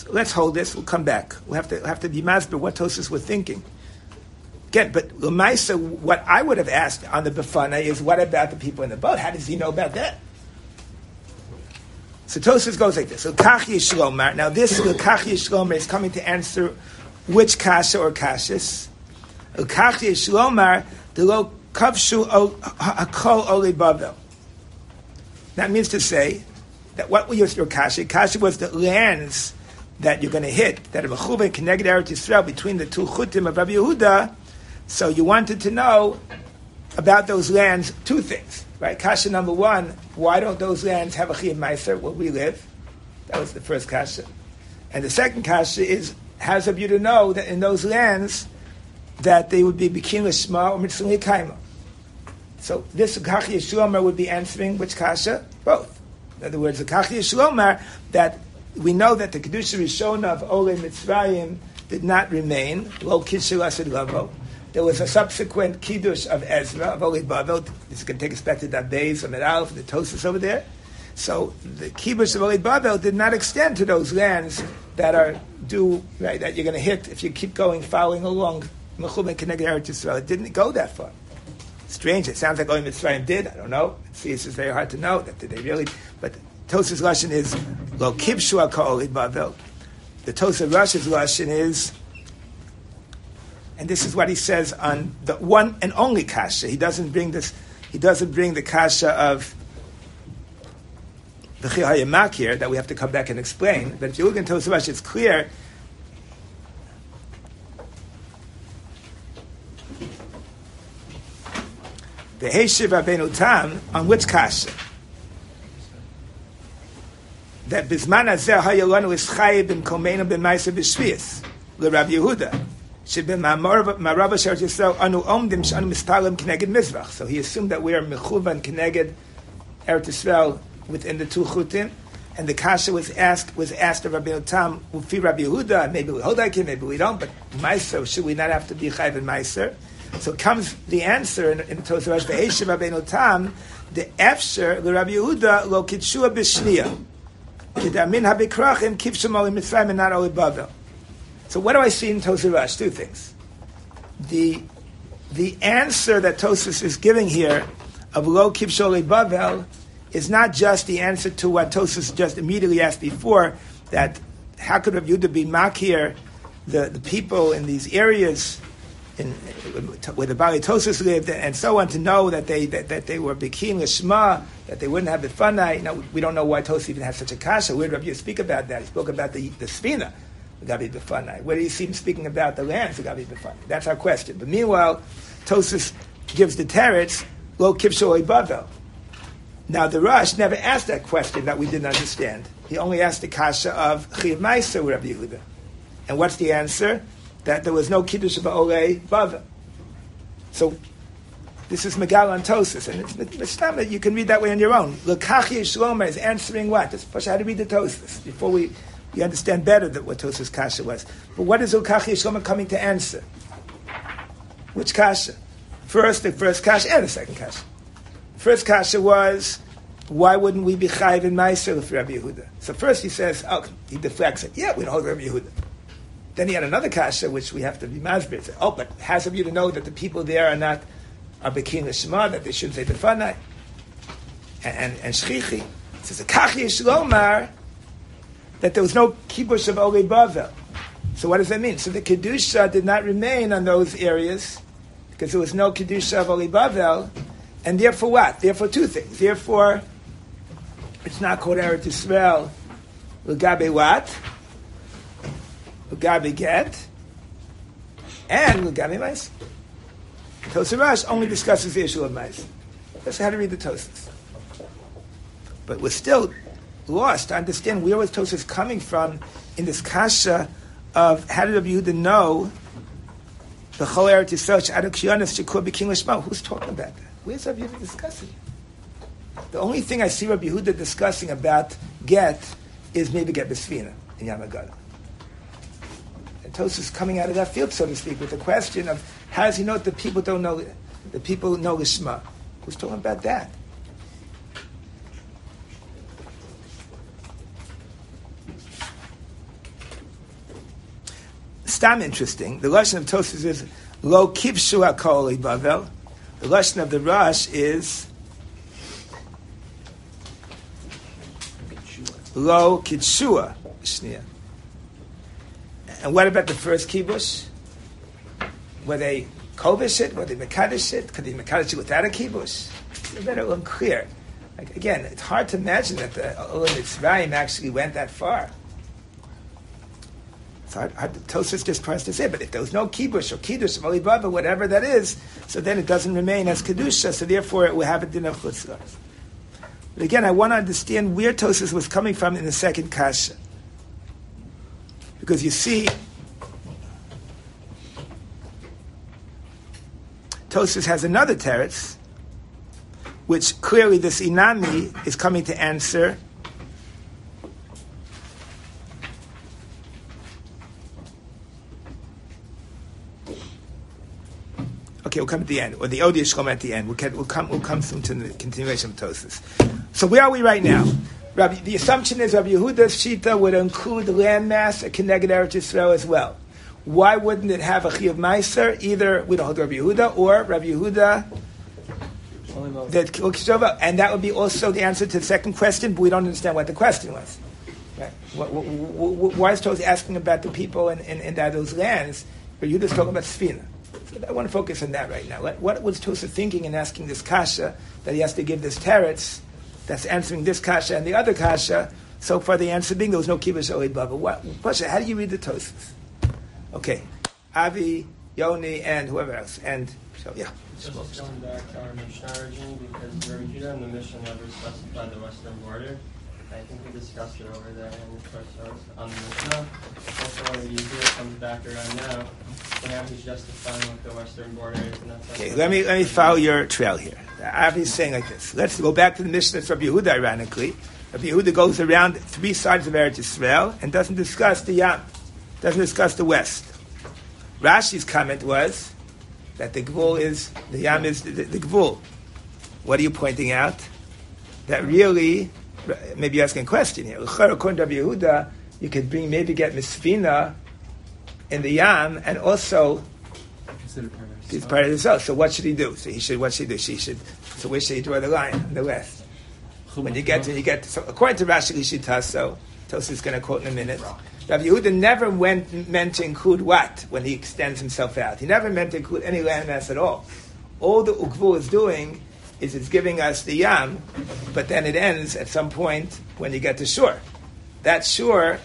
[SPEAKER 1] Let's hold this. We'll come back. We'll have to, we'll have to be masber what Tosus was thinking. Again, but Lamaisa, what I would have asked on the Bafana is, what about the people in the boat? How does he know about that? So Tosas goes like this. Now this Kach Yishlomar is coming to answer which kasha or kashas. Kach Yishlomar the lo kavshu akol ole bavel. That means to say that what was your kasha? Kasha was the lands that you're going to hit that are mechuven connected Eretz Yisrael between the two chutim of Rabbi Yehuda so you wanted to know about those lands, two things, right? Kasha number one, why don't those lands have a Chiyam Meiser where we live? That was the first Kasha. And the second Kasha is, how's of you to know that in those lands that they would be Bikin Lishma or Mitzvah Kaima? So this Kachi Yeshlomer would be answering which Kasha? Both. In other words, the Kachi that we know that the Kedusha Rishon of Ole Mitzrayim did not remain, Lo Kishil Asid Lavo, there was a subsequent kiddush of Ezra of Oli Bavel. This to take us back to that base of Aleph, the Tosis over there. So the kiddush of Oli Bavel did not extend to those lands that are due right that you're going to hit if you keep going following along Mechum Keneged Eretz Yisrael. It didn't go that far. Strange. It sounds like Oli Mitzrayim did. I don't know. See, it's very hard to know that did they really. But Tosis lashon is Lo Kibshu Bavel. The Tosis Rush's lashon is and this is what he says on the one and only kasha. He doesn't bring this. He doesn't bring the kasha of the Chihayamak here that we have to come back and explain. But if you look into Tosabash, it's clear. The Heshiv Rabbeinu Tam on which kasha? That Bisman Azeh Hayalanu is Chayib in Komenu b'Maisa b'Shvius, the Rabbi Yehuda. So he assumed that we are mechuvan keneged Eretz Yisrael within the two chutim. and the kasha was asked was asked of Rabbi Tam, Ufi Rabbi Yehuda, maybe we hold him, maybe we don't, but Meiser, should we not have to be Chayv and Meiser? So comes the answer in, in the Tosafos, Ve'eshe Rabbi Tam, the Efsher, Rabbi Yehuda, lo kitshua b'shniya. Kedamin habikrachim kivshum oli Mitzrayim and not oli Bavel. So what do I see in Tosafos? Two things. The, the answer that Tosafos is giving here of lo kivsholi Bavel is not just the answer to what Tosus just immediately asked before, that how could Rav Yehuda be makir the, the people in these areas in, where the Bali Tosus lived and so on to know that they that, that they were Bikim Lishma, that they wouldn't have the funai. Now we don't know why Tosus even has such a kasha. Where did Rav Yehuda speak about that? He spoke about the, the the Gabi. Where do you see him speaking about the lands, the Gabi Befunai? That's our question. But meanwhile, Tosus gives the teretz, Lo Kivshoi Bavel. Now, the Rush never asked that question that we didn't understand. He only asked the kasha of Chiv Maisa Rabbi Yehuda. And what's the answer? That there was no Kiddush of Ole Bava. So, this is Megal and Tosis, and it's that you can read that way on your own. Lakachi Shlomo is answering what? Just push how to read the Tosis before we, we understand better that what Tosis Kasha was. But what is Lakachi Shlomo coming to answer? Which Kasha? First, the first Kasha and the second Kasha. First kasha was, why wouldn't we be chayiv in Meiser with Rabbi Yehuda? So first he says, oh, he deflects it. Yeah, we don't hold Rabbi Yehuda. Then he had another kasha, which we have to be masbir. Oh, but has of you to know that the people there are not are bekin Shema, that they shouldn't say the and and, and shchichi. Says a kachi shlomar that there was no kibush of Ole Bavel. So what does that mean? So the kedusha did not remain on those areas because there was no kedusha of Ole Bavel. And therefore what? Therefore two things. Therefore, it's not called Eretz Yisrael. Ugabe what? Ugabe get. And Ugabe mais. Tosirash only discusses the issue of mais. That's how to read the Tosis. But we're still lost to understand where was Tosis coming from in this kasha of how did Yehuda know the whole Eretz Yisrael Shadok Shianis Shakur be King Lishma? Who's talking about that? Where's Rabbi Yehuda discussing? The only thing I see Rabbi Yehuda discussing about get is maybe get Besvina in Yamagadol. And Tosus is coming out of that field, so to speak, with the question of how does he know that the people don't know, the people know the Shema? Who's talking about that? Stam interesting. The lesson of Tosus is Lo Kivshu Akoli Bavel. The lesson of the Rush is Lo Kitshua Shnia. And what about the first kibush? Were they kovish it? Were they mekadosh it? Could they mekadosh it without a kibush? It's a better unclear. Like, again, it's hard to imagine that the Mitzrayim actually went that far. It's hard, hard Tosis just tries to say, but if there was no kibush or kiddush Oli Bavel, whatever that is, so then it doesn't remain as kedusha. So therefore, it will have a din of chutzlars. But again, I want to understand where Tosis was coming from in the second kasha, because you see, Tosis has another teretz, which clearly this inami is coming to answer Okay, we'll come at the end, or the Odiya Shlom at the end. We'll, we'll, come, we'll come soon to the continuation of Tosis. So where are we right now? Rabbi, the assumption is Rabbi Yehuda's Shita would include landmass at Keneged Eretz Yisrael as well. Why wouldn't it have a Chiyav Meiser? Either we don't hold Rabbi Yehuda or Rabbi Yehuda that and that would be also the answer to the second question, but we don't understand what the question was. Right? Why is Tosis asking about the people in, in, in those lands? But Yehuda's talking about Sfina. I want to focus on that right now. What was Tosa thinking in asking this kasha that he has to give this teretz that's answering this kasha and the other kasha? So far, the answer being there was no kibbutz oid baba. What? How do you read the Tosas? Okay, Avi, Yoni, and whoever else. And so yeah.
[SPEAKER 5] Just going back to our Mishnah regime because Yehuda and the mission never specified the western border. I think we discussed it over there in the first source on the Mishnah. Also, when Yehuda comes back around now, so now he's justifying what the western border is. And that's
[SPEAKER 1] okay, let me, let me follow your trail here. Avi is saying like this. Let's go back to the Mishnah from Yehuda, ironically. Rabbi Yehuda goes around three sides of Eretz Yisrael and doesn't discuss the Yam, doesn't discuss the West. Rashi's comment was that the Gvul is, the Yam is the, the, the Gvul. What are you pointing out? That really, maybe you're asking a question here. According to Rabbi Yehuda, you could bring, maybe get Misfina in the Yam and also
[SPEAKER 3] Considered part of
[SPEAKER 1] it's part of the zone. So what should he do? So he should. What should he do? She should. So where should he draw the line? On the west. When you get to, you get to, so according to Rashi Lishita, so Tosis is going to quote in a minute. Rabbi Yehuda never went, meant to include what when he extends himself out. He never meant to include any landmass at all. All the Ukvu is doing is it's giving us the Yam, but then it ends at some point when you get to shore. That shore,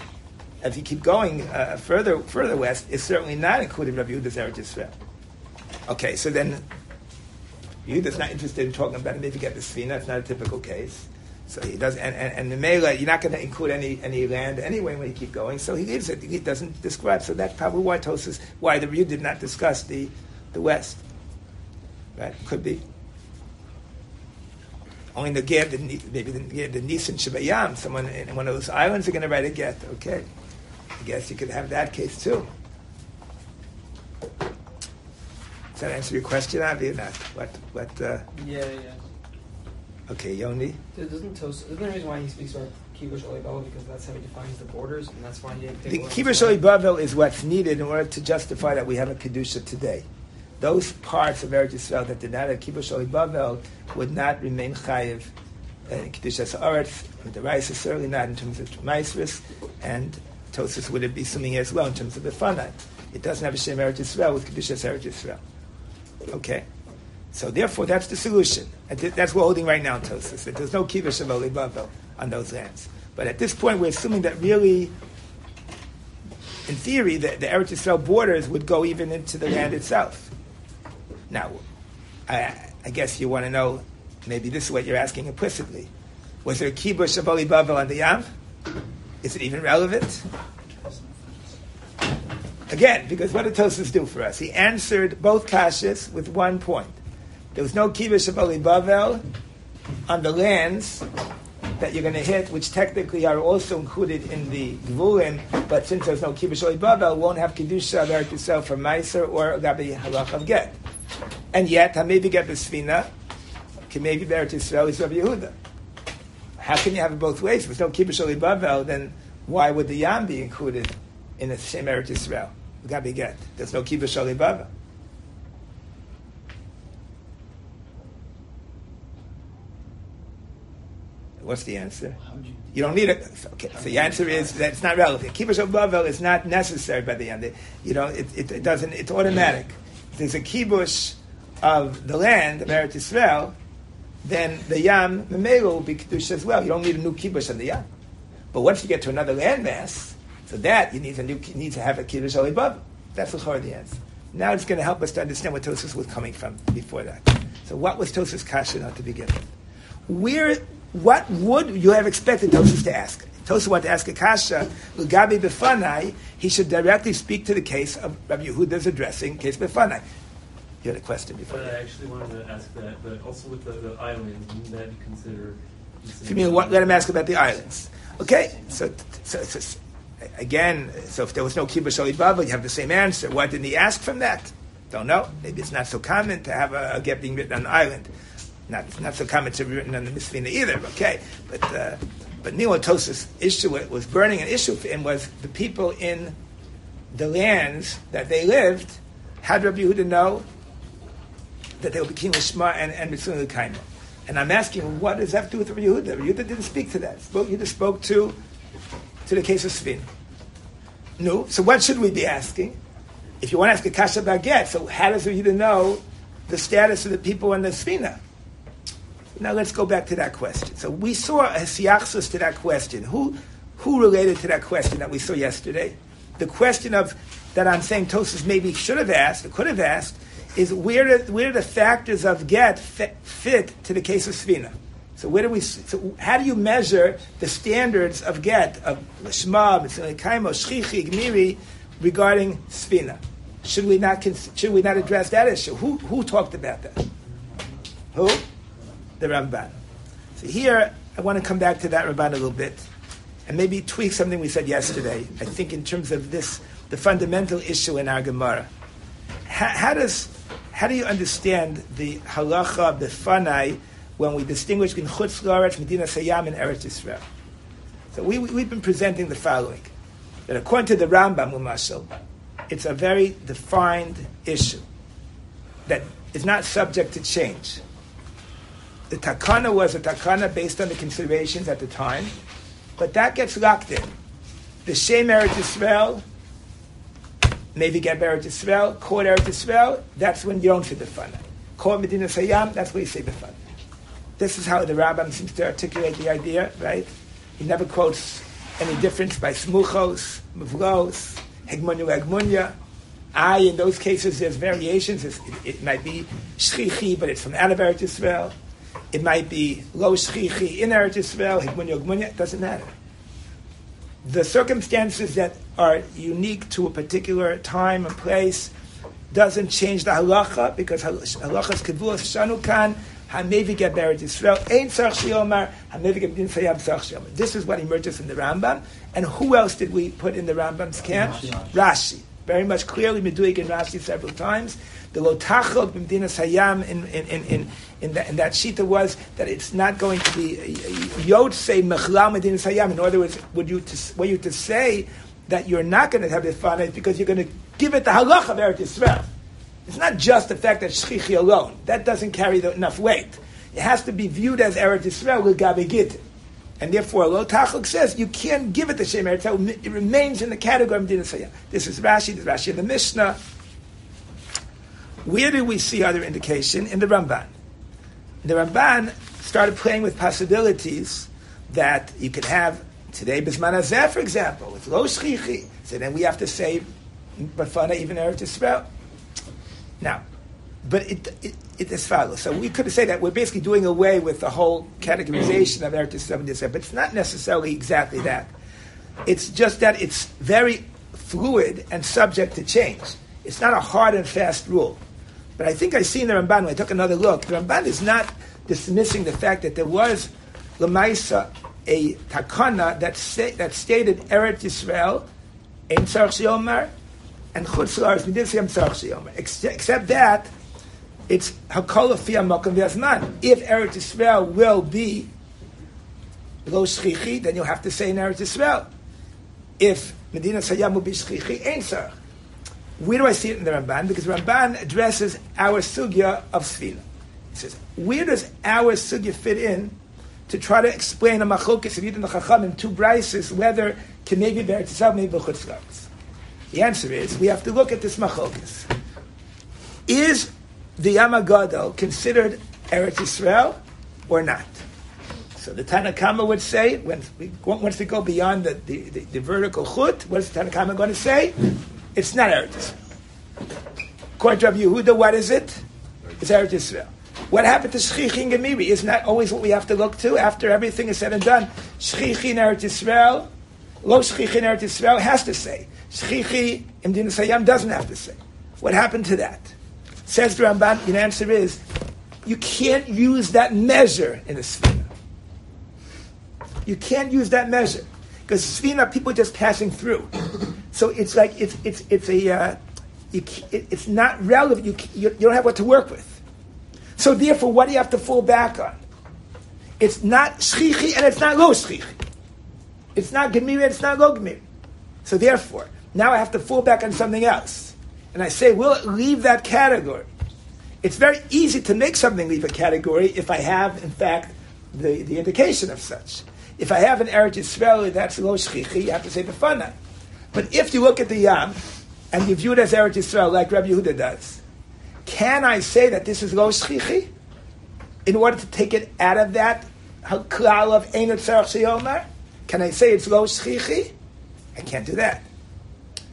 [SPEAKER 1] if you keep going uh, further further west, is certainly not included in Rabbi Yehuda's Eretz Yisrael. Okay, so then Yehuda's not interested in talking about it. Maybe you get the Sfina. It's not a typical case. So he does, and, and, and the Mela, you're not going to include any, any land anyway when you keep going. So he leaves it. He doesn't describe. So that's probably why Tosis, why the review did not discuss the, the West. Right? Could be. Only the Ger, the, maybe the, Ger, the Nisan Shabayam, someone in one of those islands are going to write a get. Okay. I guess you could have that case too. Does that answer your question, Avi, or not? What, what, uh,
[SPEAKER 6] Yeah, yeah.
[SPEAKER 1] okay, Yoni?
[SPEAKER 6] Doesn't Tos. Isn't there a reason why he speaks about Kibush Olibel because that's how he defines the borders, and that's why he didn't
[SPEAKER 1] The Kibbutz
[SPEAKER 6] side?
[SPEAKER 1] Is what's needed in order to justify that we have a Kedusha today. Those parts of Eretz Yisrael that did not have Kibbutz Bavel would not remain chayiv uh, in Kedusha Haaretz. The rice is certainly not in terms of Maisris, and Tosis would be assuming as well in terms of the Fanai. It doesn't have a Shem Eretz Yisrael with Kedusha Eretz Yisrael. Okay? So therefore, that's the solution. That's what we're holding right now in Tosis. That there's no Kibbutz Bavel on those lands. But at this point, we're assuming that really in theory, the, the Eretz Yisrael borders would go even into the land itself. Now, I, I guess you want to know, maybe this is what you're asking implicitly. Was there a kibush of Oli Bavel on the Yam? Is it even relevant? Again, because what did Tosfos do for us? He answered both kashas with one point. There was no kibush of Oli Bavel on the lands that you're going to hit, which technically are also included in the Gvulim, but since there's no Kibbush Oli Babel, won't have Kedusha of Eretz Yisrael for Meiser or Gabi Halach of Get. And yet, maybe get the Sfina, can maybe Eretz Yisrael is Rabbi Yehuda. How can you have it both ways? If there's no Kibbush Oli Babel, then why would the Yam be included in the same Eretz Yisrael? be Get. There's no Kibbush Oli Babel. What's the answer? You don't need it. Okay, so the answer is that it's not relevant. Kibbutz Bavel is not necessary by the end. You know, it, it, it doesn't. It's automatic. There's a kibbutz of the land of Eretz Yisrael, then the yam memelo will be kedusha as well. You don't need a new kibbutz on the yam. But once you get to another landmass, for that you need a new need to have a kiddush oli bavel. That's the the answer. Now it's going to help us to understand where Tosus was coming from before that. So what was Tosus kasha not to begin with? Where what would you have expected Tosus to ask? Tosus wanted to ask a kasha, Gabi Befanai, he should directly speak to the case of Rabbi Yehuda's addressing case Befanai. You had a question before.
[SPEAKER 3] But I actually wanted to ask that, but also with the, the islands, wouldn't that be considered?
[SPEAKER 1] If you mean, what, let him ask about the islands. Okay, so, so, so again, so if there was no kibbutz oli bava, you have the same answer. Why didn't he ask from that? Don't know. Maybe it's not so common to have a, a get being written on the island. Not not so common to be written on the Misfina either. Okay, but uh, but Nilotosis issue was burning an issue for him was the people in the lands that they lived. Did Rabbi Yehuda know that they will be king Lishma and and Mitzvah Kaima? And I'm asking, what does that have to do with Rabbi Yehuda? Yehuda didn't speak to that. Yehuda spoke to to the case of Svin. No, so what should we be asking? If you want to ask a kasha b'get, so how does Yehuda know the status of the people in the Svina? Now let's go back to that question. So we saw a siachsus to that question. Who, who related to that question that we saw yesterday? The question of that I'm saying Tosus maybe should have asked, or could have asked, is where do, where do the factors of get fit, fit to the case of Svina? So where do we? So how do you measure the standards of get of Shema, Kaimo, Shchichi, Gmiri regarding Svina? Should we not should we not address that issue? Who who talked about that? Who? the Ramban. So here, I want to come back to that, Ramban, a little bit, and maybe tweak something we said yesterday. I think in terms of this, the fundamental issue in our Gemara. How, how does, how do you understand the halacha befanai when we distinguish between Chutz La'aretz, Medina Sayyam, and Eretz Yisrael? So we, we, have been presenting the following: that according to the Rambam Umashal, it's a very defined issue that is not subject to change. The takana was a takana based on the considerations at the time, but that gets locked in. The Shem Eretz Yisrael, maybe get Eretz Yisrael, Court Eretz Yisrael, that's when you don't say the fana. Court Medina Sayyam, that's where you say the fana. This is how the Rambam seems to articulate the idea, right? He never quotes any difference by smuchos, muvlos, hegmonia, hegmonia. I, in those cases, there's variations. It, it, might be shchichi, but it's from out of Eretz Yisrael. It might be lo shchichi in Eretz Yisrael, higmunya, gmunya, it doesn't matter. The circumstances that are unique to a particular time and place doesn't change the halacha because halacha's kevuas shanukan hamevi get Eretz Yisrael ain't tzarch shiomar hamevi get din sayam tzarch shiomar. This is what emerges in the Rambam. And who else did we put in the Rambam's camp? Rashi. Rashi. Very much clearly meduik in Rashi several times. The lotachot b'mdina sayam in in in in that, in that shita was that it's not going to be yod say mechla medina sayam. In other words, would you to, were you to say that you're not going to have the fana because you're going to give it the halach of Eretz Yisrael. It's not just the fact that shchichi alone. That doesn't carry the, enough weight. It has to be viewed as Eretz Yisrael with gabegit. And therefore, Lo Tachlik says you can't give it the Shem Eretz It remains in the category of Medina Sayam. This is Rashi, this is Rashi in the Mishnah. Where do we see other indication? In the Ramban. The Ramban started playing with possibilities that you could have today Bisman Azeh, for example, with Lo Shchichi. So then we have to say Bafana even Eretz Yisrael. Now, but it, it, it is follows. So we could say that we're basically doing away with the whole categorization of Eretz Yisrael, but it's not necessarily exactly that. It's just that it's very fluid and subject to change. It's not a hard and fast rule. But I think I see in the Ramban, when I took another look, the Ramban is not dismissing the fact that there was Lamaisa, a takana that, say, that stated Eretz Yisrael, Ein Tzarch and Chutz La'aretz, we didn't say Tzarch Yomar. Except that, it's Hakol Fi Makom V'Azman. If Eretz Yisrael will be Lo Shchichi, then you'll have to say in Eretz Yisrael. If Medina Sayyam will be Shchichi, Tzarch. Where do I see it in the Ramban? Because Ramban addresses our sugya of Sfina. He says, where does our sugya fit in to try to explain a machlokas of Yidin Chacham in two brises, whether bear to maybe chutz The answer is we have to look at this machlokas. Is the Yamagadol considered Eretz Yisrael or not? So the Tanakama would say, when we, once we go beyond the, the, the, the vertical chut, what is the Tanakama going to say? It's not Eretz. According to Rabbi Yehuda, what is it? It's Eretz Yisrael. What happened to Shchichi and Gemiri? Isn't that always what we have to look to after everything is said and done? Shchichi in Eretz Yisrael, Lo Shchichi in Eretz Yisrael has to say. Shchichi in doesn't have to say. What happened to that? Says the Ramban, the answer is, you can't use that measure in a Sfina. You can't use that measure. Because Sfina, people are just passing through. So it's like it's it's it's a uh, you, it, it's not relevant. You, you, you don't have what to work with. So therefore, what do you have to fall back on? It's not shchichi and it's not lo shchichi. It's not gemiri. And it's not lo gemiri. So therefore, now I have to fall back on something else, and I say, will leave that category? It's very easy to make something leave a category if I have, in fact, the, the indication of such. If I have an Eretz Yisrael that's lo shchichi, you have to say the fanai. But if you look at the Yam and you view it as Eretz Yisrael, like Rabbi Yehuda does, can I say that this is Lo Shchichi? In order to take it out of that klal of Einot Tzarech Can I say it's Lo Shchichi? I can't do that.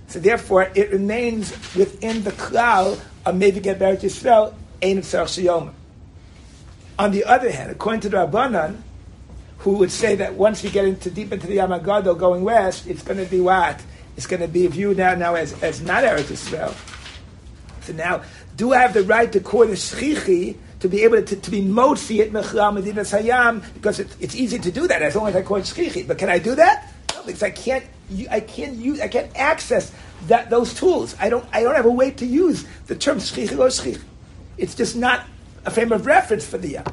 [SPEAKER 1] So therefore, it remains within the klal of maybe get Eretz Yisrael, Einot Tzarech On the other hand, according to the Rabbanan, who would say that once you get into deep into the Yamagado going west, it's going to be what? It's going to be viewed now, now as, as not Eretz Yisrael. So now, do I have the right to call the Shchichi to be able to, to be motzi it mechla medina sayam because it, it's easy to do that as long as I call it shchichi. But can I do that? No, because I can't. I can't use. I can't access that those tools. I don't. I don't have a way to use the term shchichi or shchichi. It's just not a frame of reference for the yam.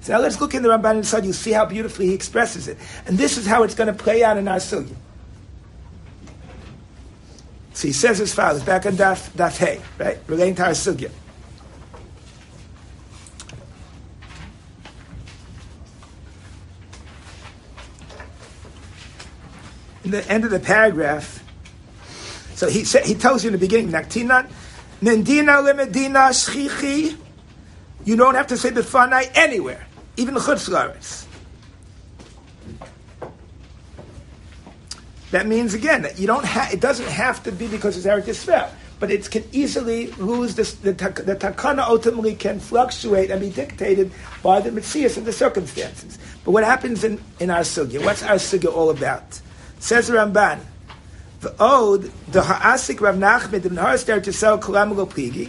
[SPEAKER 1] So now let's look in the Ramban inside. You see how beautifully he expresses it, and this is how it's going to play out in our sugya. So he says as follows, back on Daf, Daf Hey, right, relating to our sugya. In the end of the paragraph, so he sa he tells you in the beginning, Naktinan, Mendina lemedina shchichi, you don't have to say befanai anywhere, even the chutz laaretz. That means again that you don't have. It doesn't have to be because it's Eretz Yisrael, but it can easily lose this, the the takana. Ultimately, can fluctuate and be dictated by the mitzias and the circumstances. But what happens in, in our sugya? What's our sugya all about? Says Ramban. The ode the ha'asik Rav Nachman the Nahar to sell kolam lo pligi,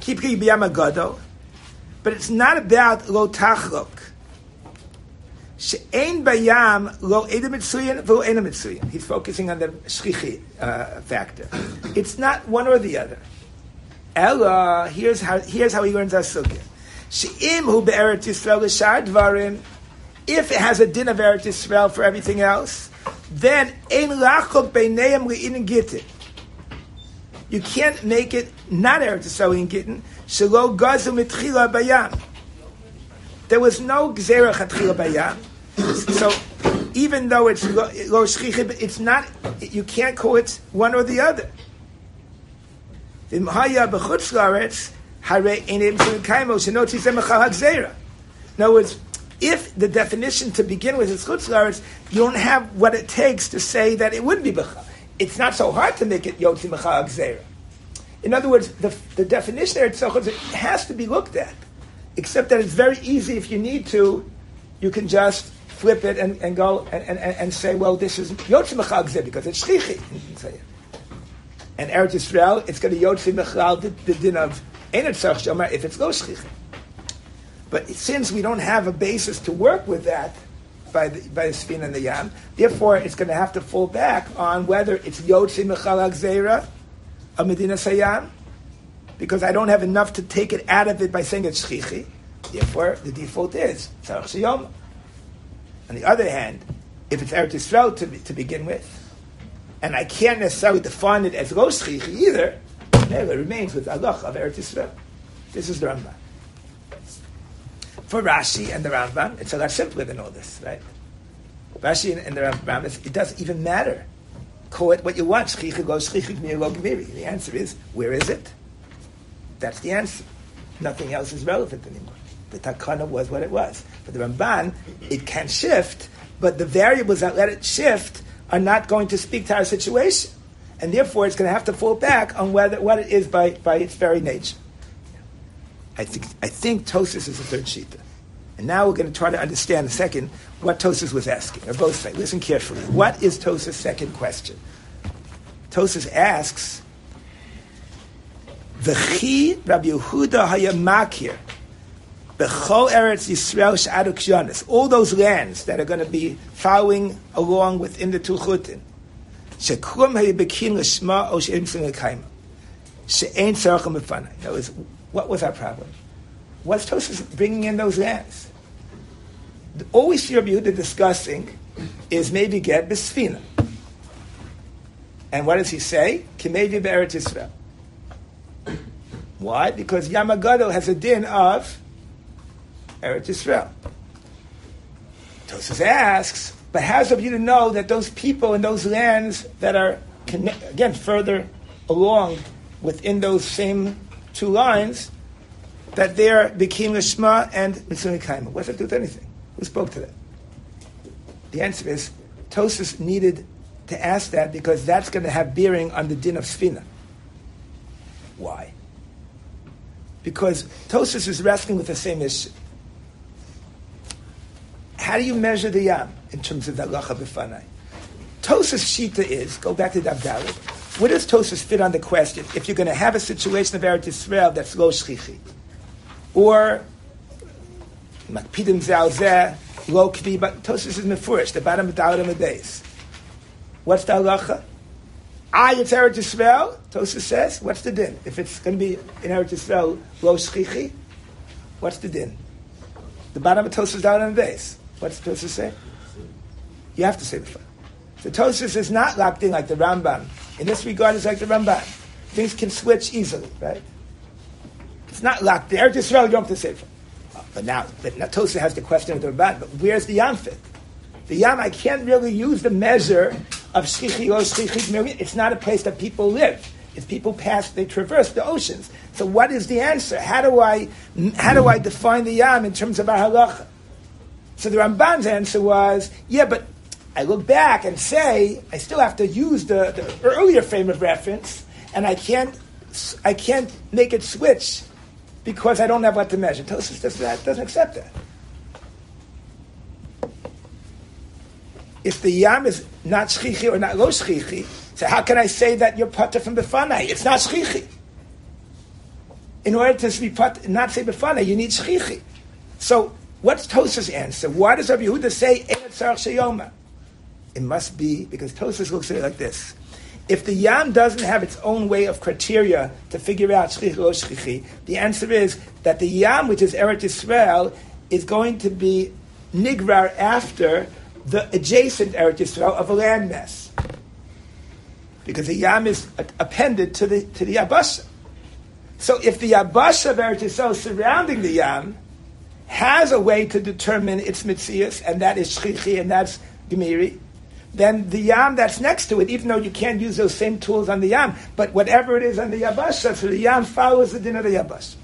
[SPEAKER 1] kipri b'yam but it's not about lo tachlok. She'ein bayam lo edem mitzuyin v'lo edem mitzuyin. He's focusing on the shchichi uh, factor. It's not one or the other. Ella, here's how here's how he learns our sugya. She'im hu be'eretz Yisrael l'shar dvarim. If it has a din of Eretz Yisrael for everything else, then ein lachok beineim li'in gittin. You can't make it not Eretz Yisrael in gittin. Shelo gazu mitchila bayam. There was no gzerach atchila bayam. So even though it's lo it's not. You can't call it one or the other. In other words, if the definition to begin with is chutz laaretz, you don't have what it takes to say that it would be b'chal. It's not so hard to make it yotzi machal hagzera. In other words, the, the definition there itself it has to be looked at, except that it's very easy if you need to, you can just flip it and, and go and, and, and say, well, this is Yotzi Mechal because it's Shchichi. And Eretz Yisrael, it's going to Yotzi Mechal, the, the din of Enot Shomer, if it's Lo Shchichi. But since we don't have a basis to work with that by the, by the Sfin and the Yam, therefore it's going to have to fall back on whether it's Yotzi Mechal a Medina Sayyam, because I don't have enough to take it out of it by saying it's Shchichi. Therefore, the default is Tzarech Shiyom. On the other hand, if it's Eretz Yisrael to, to begin with, and I can't necessarily define it as Rosh either, it remains with Allah of Eretz Yisrael. This is the Rambam. For Rashi and the Rambam, it's a lot simpler than all this, right? Rashi and, the Rambam, it doesn't even matter. Call it what you want. Shchichi go shchichi gmir gmiri. The answer is, where is it? That's the answer. Nothing else is relevant anymore. The takana was what it was. For the Ramban, it can shift, but the variables that let it shift are not going to speak to our situation. And therefore, it's going to have to fall back on whether, what it is by, by its very nature. I think, I think Tosis is the third shita. And now we're going to try to understand a second what Tosis was asking. Or both say, listen carefully. What is Tosis' second question? Tosis asks, the V'chi Rabbi Yehuda hayamakir Bechol Eretz Yisrael Sh'adu Kshanis. All those lands that are going to be following along within the two chutin. Shekum hayabekin l'shma o she'im l'kaima. B'fanai. That was, what was our problem? What's Tosus bringing in those lands? All we see Rabbi Yehuda discussing is maybe get b'sfina. And what does he say? Kimevi be'eretz Yisrael. Why? Because Yamagado has a din of Eretz Yisrael. Tosus asks, but how's of you to know that those people in those lands that are, again, further along within those same two lines, that they're Bikim Lishma and Mitzvah Kaima? What does that do with anything? Who spoke to that? The answer is, Tosus needed to ask that because that's going to have bearing on the din of Sfina. Why? Because Tosus is wrestling with the same issue. How do you measure the yam in terms of the halacha b'fanai? Tosa's shita is go back to Dabdalit. Where does Tosas fit on the question? If you're going to have a situation of Eretz Yisrael that's lo shchichi, or Makpidim zeh lo kvi, but Tosis is mefurish, the bottom of the of the base. What's the halacha? I, it's Eretz Yisrael, Tosis says, what's the din? If it's going to be in Eretz Yisrael, lo shchichi, what's the din? The bottom of Tosis down on the base. What's the Tosis say? You have to say the first. The Tosis is not locked in like the Rambam. In this regard, it's like the Rambam. Things can switch easily, right? It's not locked there. Just Yisrael, you don't have to say it. But now, but now Tosa has the question of the Ramban, but where's the Yam fit? The Yam, I can't really use the measure of Shchichi or Shchichi It's not a place that people live. If people pass, they traverse the oceans. So what is the answer? How do I, how do I define the Yam in terms of our halacha? So the Ramban's answer was, yeah, but I look back and say, I still have to use the, the earlier frame of reference, and I can't, I can't make it switch because I don't have what to measure. Tosis does that, doesn't accept that. If the yam is not shchichi or not lo shchichi, so how can I say that you're pata from befanai? It's not shchichi. In order to be put, not say befanai, you need shchichi. So what's Tosa's answer? Why does Rabbi Yehuda say? It must be because Tosis looks at it like this. If the yam doesn't have its own way of criteria to figure out shchichi, the answer is that the yam, which is Eretz Yisrael, is going to be nigrar after the adjacent Eretz Yisrael of a landmass. Because the yam is appended to the, to the Yabasha. So if the Yabasha of Eretz Yisrael surrounding the yam has a way to determine its mitzias, and that is shchichi, and that's gemiri, then the yam that's next to it, even though you can't use those same tools on the yam, but whatever it is on the yabasha, so the yam follows the din of the yabash.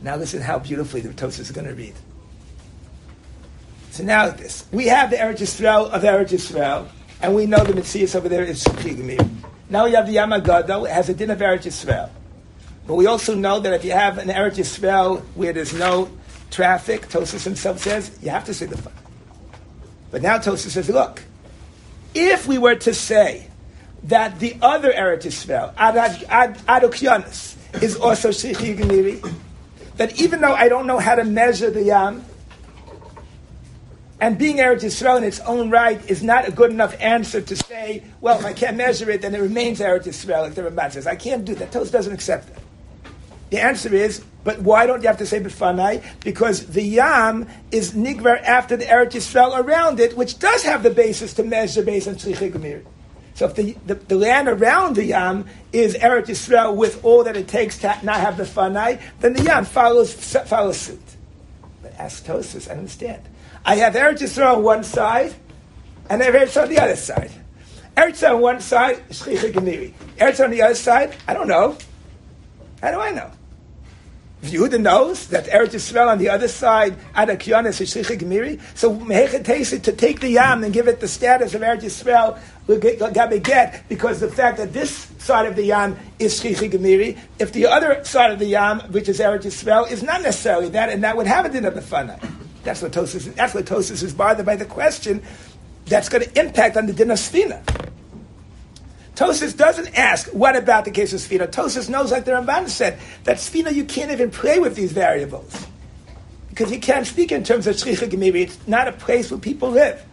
[SPEAKER 1] Now listen how beautifully the Tosis is going to read. So now this. We have the Eretz Yisrael of Eretz Yisrael, and we know the Metzias over there is Shukhi Now we have the Yam it has a din of Eretz Yisrael. But we also know that if you have an Eretz Yisrael where there's no traffic, Tosis himself says, you have to say the fun. But now Tosa says, look, if we were to say that the other Eretz Yisrael, Adokyanis, is also Shechi Gemiri, that even though I don't know how to measure the Yam, and being Eretz Yisrael in its own right is not a good enough answer to say, well, if I can't measure it, then it remains Eretz Yisrael, like the Ramban says. I can't do that. Tos doesn't accept that. The answer is, but why don't you have to say Bifanai? Because the Yam is Nigvar after the Eretz Yisrael around it, which does have the basis to measure based on Tzrichei Gemir. So if the, the, the, land around the Yam is Eretz Yisrael with all that it takes to not have the Fanai, then the Yam follows, follows suit. But ask Tosis, I understand. I have Eretz Yisrael on one side, and I have Eretz on the other side. Eretz on one side, Shchicha Gemiri. Eretz on the other side, I don't know. How do I know? Yehuda knows that Eretz Yisrael on the other side, Ada Kionis is Gemiri. So Mehechet to take the Yam and give it the status of Eretz Yisrael will get, because the fact that this side of the Yam is Shchichi Gemiri, if the other side of the Yam, which is Eretz Yisrael, is not necessarily that, and that would have a din of the Fana. That's what Tosis. That's what Tosis is bothered by the question. That's going to impact on the din of Sfina. Tosis doesn't ask, what about the case of Sfina? Tosis knows, like the Ramban said, that Sfina, you can't even play with these variables. Because you can't speak in terms of Shricha Gemiri. It's not a place where people live.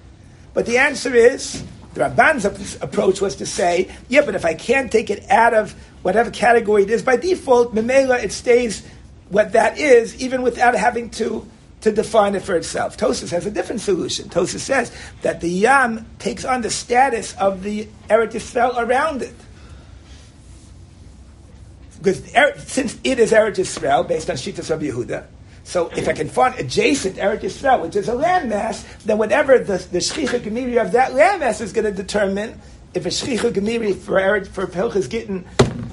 [SPEAKER 1] But the answer is, the Ramban's approach was to say, yeah, but if I can't take it out of whatever category it is, by default, Memela, it stays what that is, even without having to to define it for itself. Tosis has a different solution. Tosis says that the Yam takes on the status of the Eretz Yisrael around it. Because er, since it is Eretz Yisrael, based on Shitas of Yehuda, so if I can find adjacent Eretz Yisrael, which is a landmass, then whatever the, the Shchicha Gemiri of that landmass is going to determine, if a Shchicha Gemiri for, Eretz, for Pilchas Gittin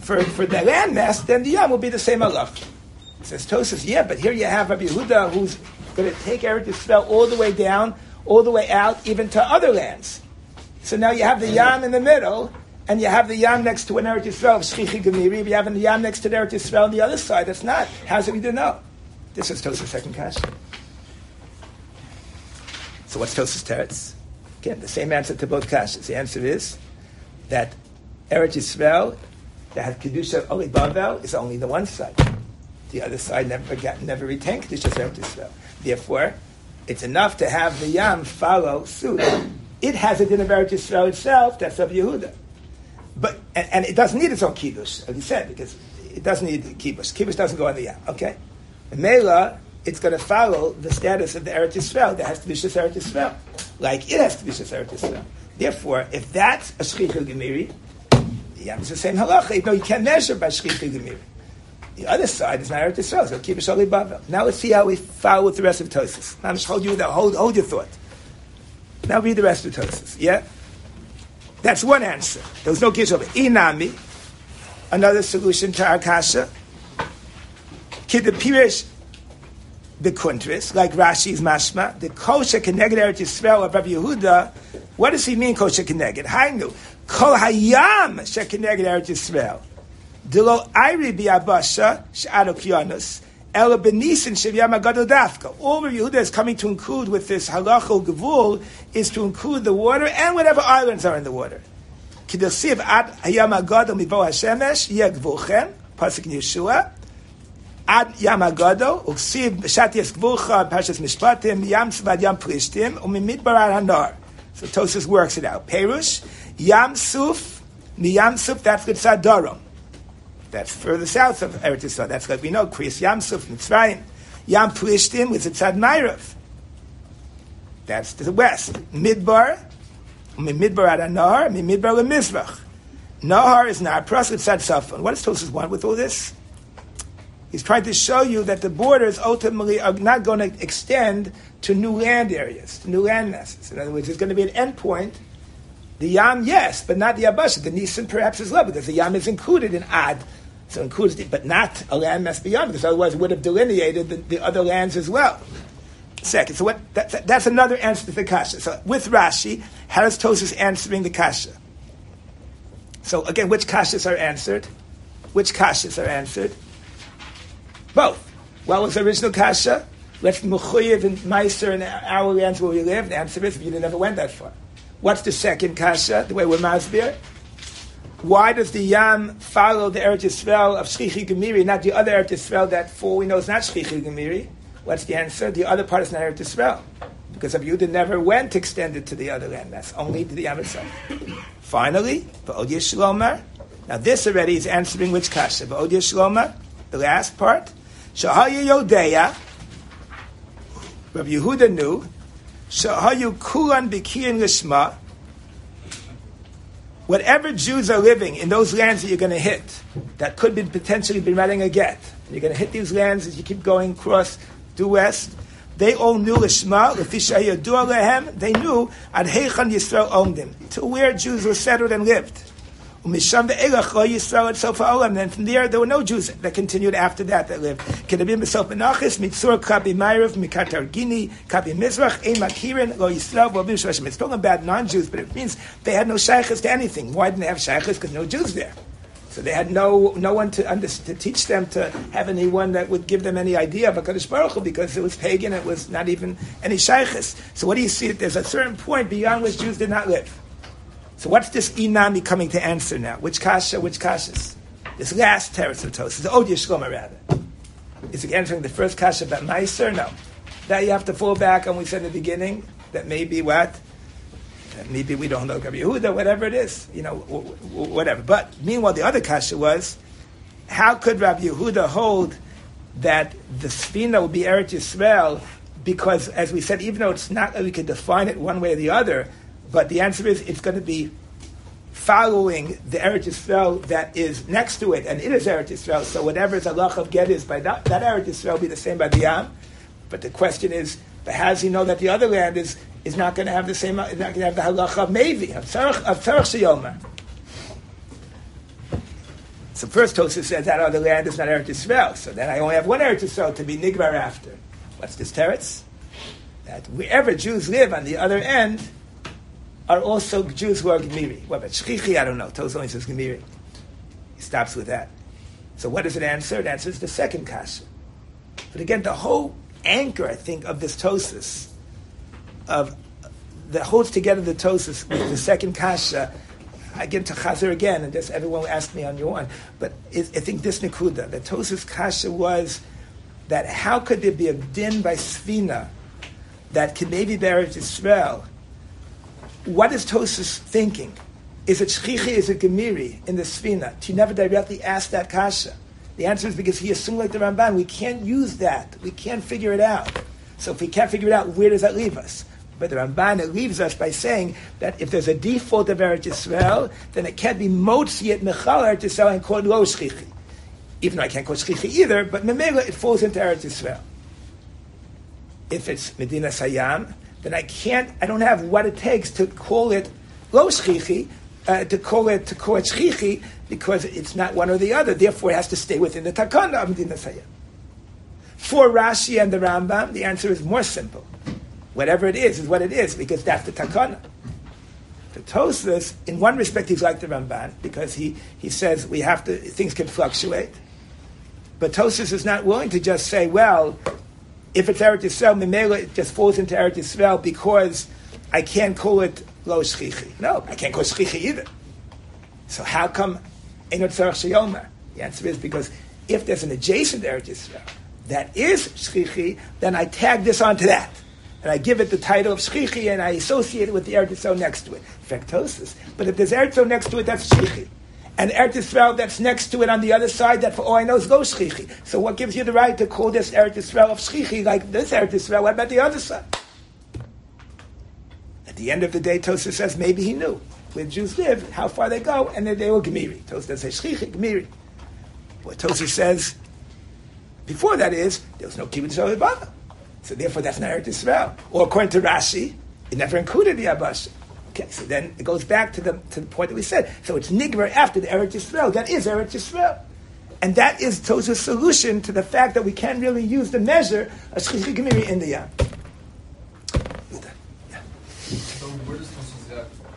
[SPEAKER 1] for, for the landmass, then the Yam will be the same Allah. Says Tosis, yeah, but here you have Rabbi Yehuda who's going to take Eretz Yisrael all the way down, all the way out, even to other lands. So now you have the Yam in the middle, and you have the Yam next to an Eretz Yisrael of Shchichi Gemiri. You have the Yam next to Eretz Yisrael on the other side. That's not. How's it we do know? This is Tosa's second question. So what's Tosa's teretz? Again, the same answer to both kashas. The answer is that Eretz Yisrael that has kedusha only Bavel is only the one side. The other side never got, never retained Kedusha Eretz Yisrael. Therefore, it's enough to have the Yam follow suit. It has a din of Eretz Yisrael itself, that's of Yehuda. But, and, and it doesn't need its own Kiddush, as he said, because it doesn't need Kiddush. Kiddush doesn't go on the Yam, okay? And Mela, it's going to follow the status of the Eretz Yisrael that has to be Shis Eretz Yisrael. Like it has to be Shis Eretz Yisrael. Therefore, if that's a Shchicha Gemiri, the Yam is the same halacha, even though you can't measure by Shchicha Gemiri. The other side is not Eretz Yisrael, so keep Shali Bavel. Now let's see how we follow with the rest of Tosis. Now I'm just hold you that, hold, hold your thought. Now read the rest of Tosis, yeah? That's one answer. There was no kish over. Inami, another solution to our kasha. Kid the pirish the kuntris, like Rashi's mashma, the kosher keneged Eretz Yisrael of Rabbi Yehuda. What does he mean kosher keneged? Hainu kol hayam shekeneged Eretz Yisrael. Dilo ayri biabasha she'adok yonus. Ela benisin shevyam agadol dafka. All Rabbi Yehuda is coming to include with this halachal gevul is to include the water and whatever islands are in the water. Kidosiv ad hayam agadol mivo hashemesh yeh gvulchem. Pasuk Yeshua. Ad Yam Agado, Uksiv B'Shat Yes Gvulcha, Parshas Mishpatim, Yam Svad Yam Plishtim, Umimidbar Ad Hanar. So Tosus works it out. Perush, Yam Suf, Yam Suf, that's Gitzad Dorom. That's further south of Eretz Yisrael. That's like we know, Kriyas Yam Suf, Mitzrayim. Yam Plishtim is Gitzad Nairav. That's to the west. Midbar, Umimidbar Ad Hanar, Umimidbar Lemizrach. Nahar is not Pras Gitzad Safon. What does Tosus want with all this? He's trying to show you that the borders ultimately are not going to extend to new land areas, to new land masses. In other words, there's going to be an endpoint. The Yam, yes, but not the Abasha. The Nisan perhaps as well, because the Yam is included in Ad. So includes it, but not a land mass beyond, because otherwise it would have delineated the, the other lands as well. Second, so what, that, that, that's another answer to the Kasha. So with Rashi, how does Tosus answering the Kasha? So again, which Kashas are answered? Which Kashas are answered? Both. What was the original kasha? Let's mechuyev and meiser and our lands where we live. The answer is you never went that far. What's the second kasha? The way we're masbir. Why does the yam follow the Eretz Yisrael of Shchichi Gemiri, not the other Eretz Yisrael that for we know is not Shchichi Gemiri? What's the answer? The other part is not Eretz Yisrael. Because of Yehuda never went extended to the other land. That's only to the Yam itself. Finally, V'od Yishlomer. Now this already is answering which kasha. V'od Yishlomer, the last part. Shahaya Yodeya, Rabbi Yehuda knew, Shahayu Kulan Bikiyin Lishma, whatever Jews are living in those lands that you're going to hit, that could be potentially be writing a get, you're going to hit these lands as you keep going across due west, they all knew Lishma, Alehem, they knew Ad Heichan Yisrael owned them, to where Jews were settled and lived. Yisrael sofa. Then from there, there were no Jews that continued after that that lived. Mikatar gini. It's talking about non-Jews, but it means they had no shaykhs to anything. Why didn't they have shaykhs? Because no Jews there. So they had no no one to under, to teach them to have anyone that would give them any idea of Hakadosh Baruch Hu because it was pagan. It was not even any shaykhs. So what do you see? There's a certain point beyond which Jews did not live. So what's this inami coming to answer now? Which kasha, which kashas? This last teretz of Tos, the Odya Shloma rather. Is it answering the first kasha about Meiser? No. That you have to fall back on we said in the beginning, that maybe what? That maybe we don't know Rabbi Yehuda, whatever it is, you know, whatever. But meanwhile, the other kasha was, how could Rabbi Yehuda hold that the Sfina will be Eretz Yisrael? Because, as we said, even though it's not that we could define it one way or the other, but the answer is it's going to be following the Eretz Yisrael that is next to it, and it is Eretz Yisrael. So whatever is Allah of Get is by that, that Eretz Yisrael will be the same by the Yam. But the question is, but how does he know that the other land is, is not going to have the same, is not going to have the halacha of Mevi, of Tzarech, of? So first Tosa says that other land is not Eretz Yisrael. So then I only have one Eretz Yisrael to be Nigbar after. What's this teretz? That wherever Jews live on the other end, are also Jews who are Gemiri. What about Shchichi? I don't know. Tos only says Gemiri. He stops with that. So what does it answer? It answers the second kasha. But again, the whole anchor, I think, of this Tosis, of that holds together the Tosis with the second kasha, again to Chazer again, and just everyone will ask me on your one. But I think this Nikuda, the Tosus Kasha was that how could there be a din by Svina that can maybe bear Israel? What is Tosus thinking? Is it Shchichi, is it Gemiri in the Svina? She never directly asked that Kasha. The answer is because he assumed like the Ramban, we can't use that. We can't figure it out. So if we can't figure it out, where does that leave us? But the Ramban it leaves us by saying that if there's a default of Eretz Yisrael, then it can't be Motzi at Mechal Eretz Yisrael and called Lo Shchichi. Even though I can't call Shchichi either, but Memela it falls into Eretz Yisrael. If it's Medina Sayam, then I can't, I don't have what it takes to call it Lo Shchichi, uh, to call it to call it Shchichi, because it's not one or the other. Therefore, it has to stay within the Takana of Medina. For Rashi and the Rambam, the answer is more simple. Whatever it is, is what it is, because that's the takana. The Tosfos, in one respect, he's like the Ramban, because he, he says we have to, things can fluctuate. But Tosfos is not willing to just say, well, if it's Eretz Yisrael, Mimela, it just falls into Eretz Yisrael because I can't call it Lo Shchichi. No, I can't call it Shchichi either. So how come Enot Tzarech Sheyomer? The answer is because if there's an adjacent Eretz Yisrael that is Shchichi, then I tag this onto that and I give it the title of Shchichi, and I associate it with the Eretz Yisrael next to it, Fektosis. But if there's Eretz Yisrael next to it, that's Shchichi. And Eretz Yisrael that's next to it on the other side, that for all I know is Lo Shchichi. So what gives you the right to call this Eretz Yisrael of Shchichi like this Eretz Yisrael? What about the other side? At the end of the day, Tosa says maybe he knew where Jews live, how far they go, and then they were Gemiri. Tosa doesn't say Shchichi, Gemiri. What Tosa says before that is, there was no Kibbutz Shalibana. So therefore, that's not Eretz Yisrael. Or according to Rashi, it never included the Abasha. Okay, so then it goes back to the, to the point that we said. So it's Nigmer after the Eretz Yisrael. That is Eretz Yisrael. And that is Tosa's solution to the fact that we can't really use the measure of Shchichi Gemiri in the Yam.
[SPEAKER 7] So where does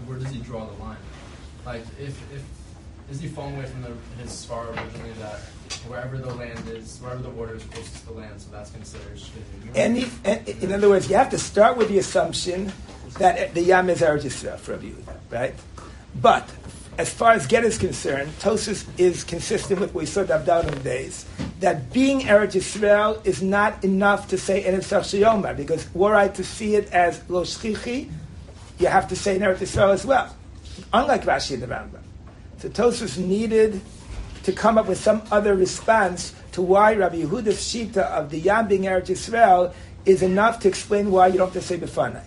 [SPEAKER 7] where does he draw the line? Like if if is he falling away from the, his spar originally that wherever the land is, wherever the water is closest to the land, so that's considered shchita.
[SPEAKER 1] Any, in other words, you have to start with the assumption that the Yam is Eretz Yisrael for Rabbi Yehuda, right? But as far as get is concerned, Tosus is consistent with what we saw in the days, that being Eretz Yisrael is not enough to say in Shiyoma, because were I to see it as Lo Shchichi, you have to say Eretz Yisrael as well, unlike Rashi and the Rambam. So Tosus needed to come up with some other response to why Rabbi Yehuda's shita of the Yam being Eretz Yisrael is enough to explain why you don't have to say Befanai.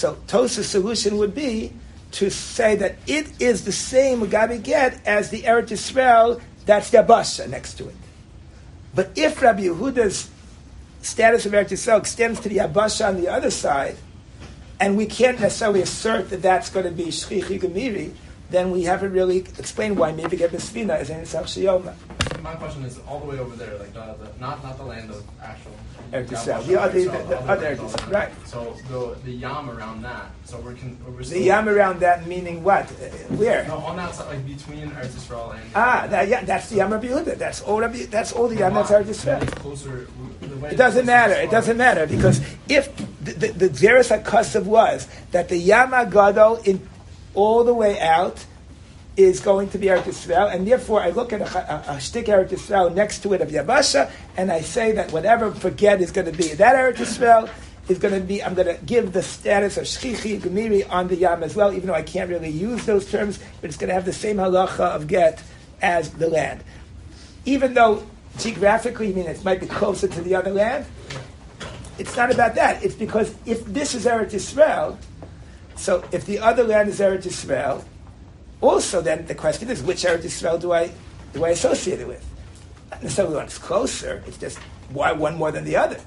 [SPEAKER 1] So Tosa's solution would be to say that it is the same Gabi get as the Eretz Yisrael that's the Abasha next to it. But if Rabbi Yehuda's status of Eretz Yisrael extends to the Abasha on the other side, and we can't necessarily assert that that's going to be Shchichi Gemiri, then we haven't really explained why maybe get is in Isach Shiyoma.
[SPEAKER 7] My question is all the way over there, like the, the not not the land of actual.
[SPEAKER 1] Eretz the other, the, the other Eretz right?
[SPEAKER 7] So the the yam around that. So we're, con, we're
[SPEAKER 1] the yam around that meaning what? Where?
[SPEAKER 7] No, on that side, like between Eretz Yisrael and.
[SPEAKER 1] Ah, that, yeah, that's the yam Rabbi Yehuda. That's all Rabbi, That's all the yam that's Eretz Yisrael. It doesn't matter. It doesn't matter because if the the, the Zeres was that the Yam Gadol in all the way out is going to be Eretz Yisrael, and therefore I look at a, a, a shtick Eretz Yisrael next to it of Yabasha, and I say that whatever forget is going to be that Eretz Yisrael is going to be, I'm going to give the status of Shchichi, Gemiri on the Yam as well, even though I can't really use those terms, but it's going to have the same halacha of get as the land. Even though geographically, I mean, it might be closer to the other land, it's not about that. It's because if this is Eretz Yisrael, so if the other land is Eretz Yisrael, also then the question is which Eretz Yisrael do I do I associate it with? Not necessarily one is closer. It's just why one more than the other.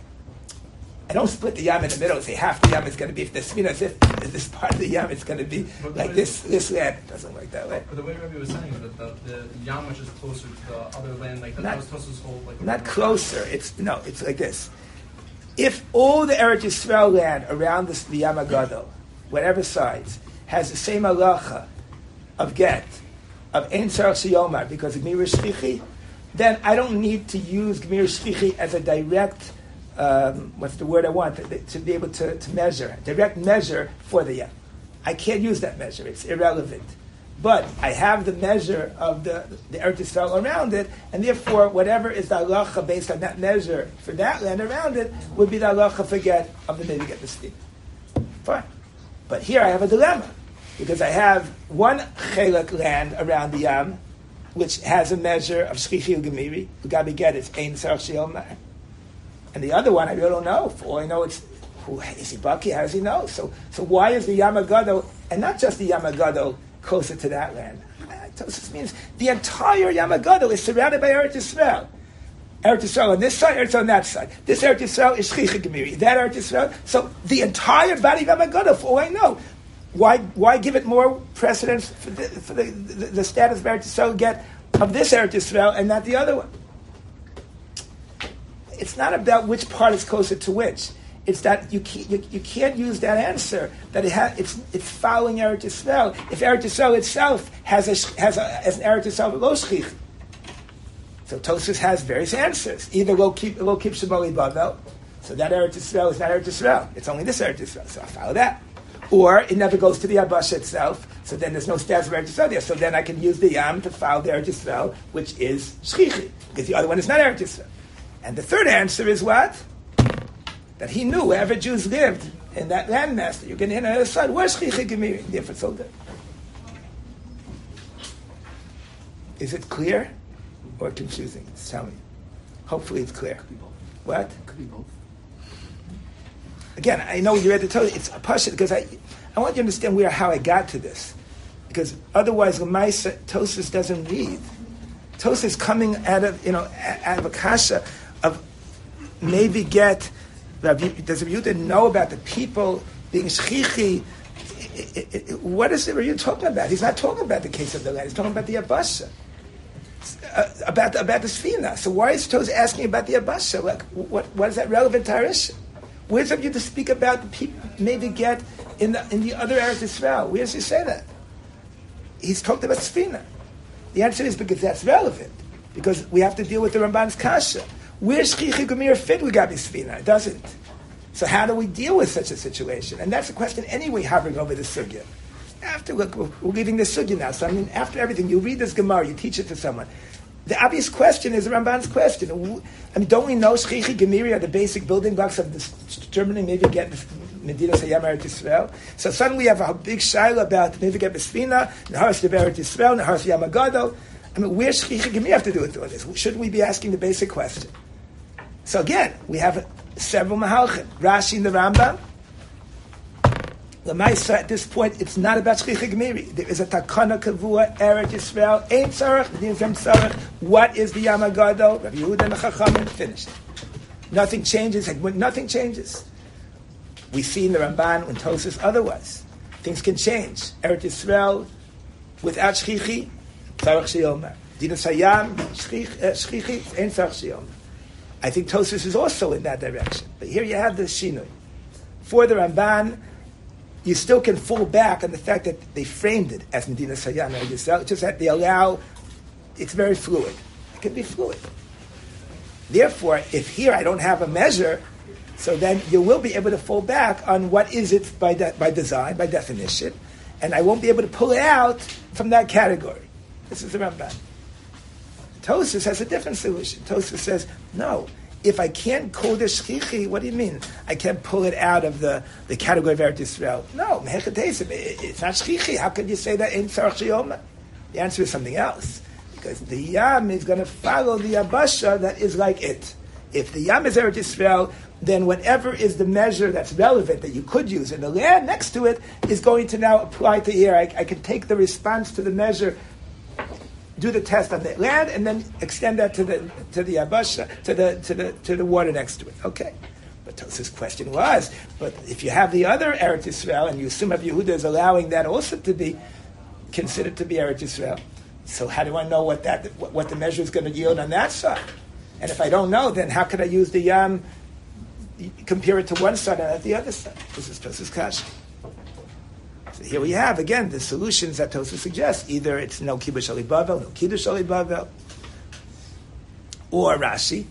[SPEAKER 1] I don't split the yam in the middle and say half the yam is going to be if the spina is if this part of the yam is going to be like this this land. It doesn't work that way.
[SPEAKER 7] But the way Rabbi was saying that the, the, yam which is closer to the other land, like that,
[SPEAKER 1] not,
[SPEAKER 7] was supposed to hold like
[SPEAKER 1] not closer. It's no. It's like this if all the Eretz Yisrael land around the, the Yamagadol, whatever sides, has the same halacha of get, of Ein Sarach because Gemir Shlichi, then I don't need to use Gemir Shlichi as a direct, um, what's the word I want, to, to be able to, to measure, direct measure for the Yam. I can't use that measure, it's irrelevant. but I have the measure of the, the Eretz Yisrael around it, and therefore whatever is the halacha based on that measure for that land around it would be the halacha for get of the the steam. Fine. But here I have a dilemma, because I have one chelik land around the Yam, which has a measure of shchichi u'gemiri, u'gabi get is ein and the other one I really don't know. For all I know, it's who is he Bucky? How does he know? So, so why is the Yamagadol, and not just the Yamagadol, closer to that land? This means the entire Yamagadol is surrounded by Eretz Yisrael. Eretz Yisrael on this side, Eretz on that side. This Eretz Yisrael is Shchicha Gemiri. That Eretz Yisrael. So the entire body of Yamagadol, for all I know, why, why give it more precedence for the, for the, the, the status of Eretz Yisrael get of this Eretz Yisrael and not the other one? It's not about which part is closer to which. It's that you can't, you, you can't use that answer that it ha, it's, it's following Eretz Yisrael. If Eretz Yisrael itself has, a, has, a, has an Eretz Yisrael lo shchich. So Tosfos has various answers. Either we'll keep, we'll keep Shemoli Bavel, so that Eretz Yisrael is not Eretz Yisrael. It's only this Eretz Yisrael, so I follow that. Or it never goes to the Abasha itself, so then there's no status of Eretz Yisrael there. So then I can use the Yam to follow the Eretz Yisrael, which is Shchichi, because the other one is not Eretz Yisrael. And the third answer is what? That he knew wherever Jews lived in that landmass that you can hear on the other side, where's Chicha Gemiri? Therefore, so good. Is it clear or confusing? Tell me. Hopefully it's clear.
[SPEAKER 2] Could be both.
[SPEAKER 1] What?
[SPEAKER 2] Could be both.
[SPEAKER 1] Again, I know you read the Torah. It's a pasha because I, I want you to understand where how I got to this, because otherwise, Lamaisa Tosfos doesn't read. Tosfos is coming out of you know out of a kasha of maybe get does Yehuda know about the people being shchichi? What is it you talking about? He's not talking about the case of the land. He's talking about the Abasha. Uh, about, about the Sfina. So why is Toz asking about the Abasha? Like, what, what is that relevant to Arisha? Where's you to speak about the people maybe get in the, in the other Eretz Israel? Where does he say that? He's talked about Sfina. The answer is because that's relevant. Because we have to deal with the Ramban's Kasha. Where's Chichi Gumir fit with Gabi Sfina? It doesn't. So how do we deal with such a situation? And that's a question anyway hovering over the sugya. After we're leaving the sugya now. So I mean, after everything, you read this Gemara, you teach it to someone. The obvious question is Ramban's question. I mean, don't we know Shchichi Gemiri are the basic building blocks of this determining maybe get Medina Sayyam Eretz Yisrael? So suddenly we have a big shaila about maybe get Bespina, Naharas de Eretz Yisrael, Naharas Yamagadol. I mean, where's Shchichi Gemiri have to do with all this? Shouldn't we be asking the basic question? So again, we have several mahalchim. Rashi and the Rambam. Lamaisa, at this point, it's not about Shchicha Gemiri. There is a takana kavua, Eretz Yisrael, Ein Tzarech, Nizem Tzarech. What is the Yamagadol? Rabbi Yehuda and the Chachamim, finished. Nothing changes. Nothing changes. We see in the Ramban when Tosis otherwise. Things can change. Eretz Yisrael, without Shchichi, Tzarech Sheyomer. Dina Sayam, Shchichi, Ein eh, Tzarech Sheyomer. I think Tosis is also in that direction. But here you have the Shinui. For the Ramban, you still can fall back on the fact that they framed it as Medina Sayana Yisrael, just that they allow, it's very fluid. It can be fluid. Therefore, if here I don't have a measure, so then you will be able to fall back on what is it by, de- by design, by definition, and I won't be able to pull it out from that category. This is the Ramban. Tosis has a different solution. Tosis says, no, if I can't call this shchichi, what do you mean? I can't pull it out of the, the category of Eretz Yisrael. No, it's not shchichi. How can you say that in Tzarech The answer is something else. Because the Yam is going to follow the Abasha that is like it. If the Yam is Eretz Yisrael, then whatever is the measure that's relevant that you could use, and the land next to it is going to now apply to here. I, I can take the response to the measure do the test on the land and then extend that to the to the abasha to the to the to the water next to it. Okay. But Tosa's question was, but if you have the other Eretz Yisrael and you assume Rabbi Yehuda is allowing that also to be considered to be Eretz Yisrael, so how do I know what that what the measure is going to yield on that side? And if I don't know, then how can I use the yam? Compare it to one side and at the other side. This is Tosa's question. Here we have again the solutions that Tosa suggests. Either it's no kibush Oli Bavel, no kiddush ali bavel, or Rashi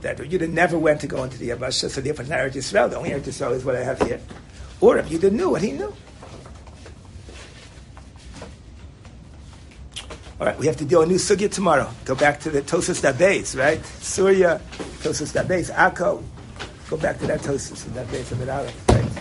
[SPEAKER 1] that Yudah never went to go into the Yabasha, so therefore not Eretz Yisrael. The only Eretz Yisrael is what I have here. Or if Yudah knew what he knew. All right, we have to do a new sugya tomorrow. Go back to the Tosus Dabes, right? Surya, Tosus Dabes, Akko. Go back to that Tosus and Dabes of it, right?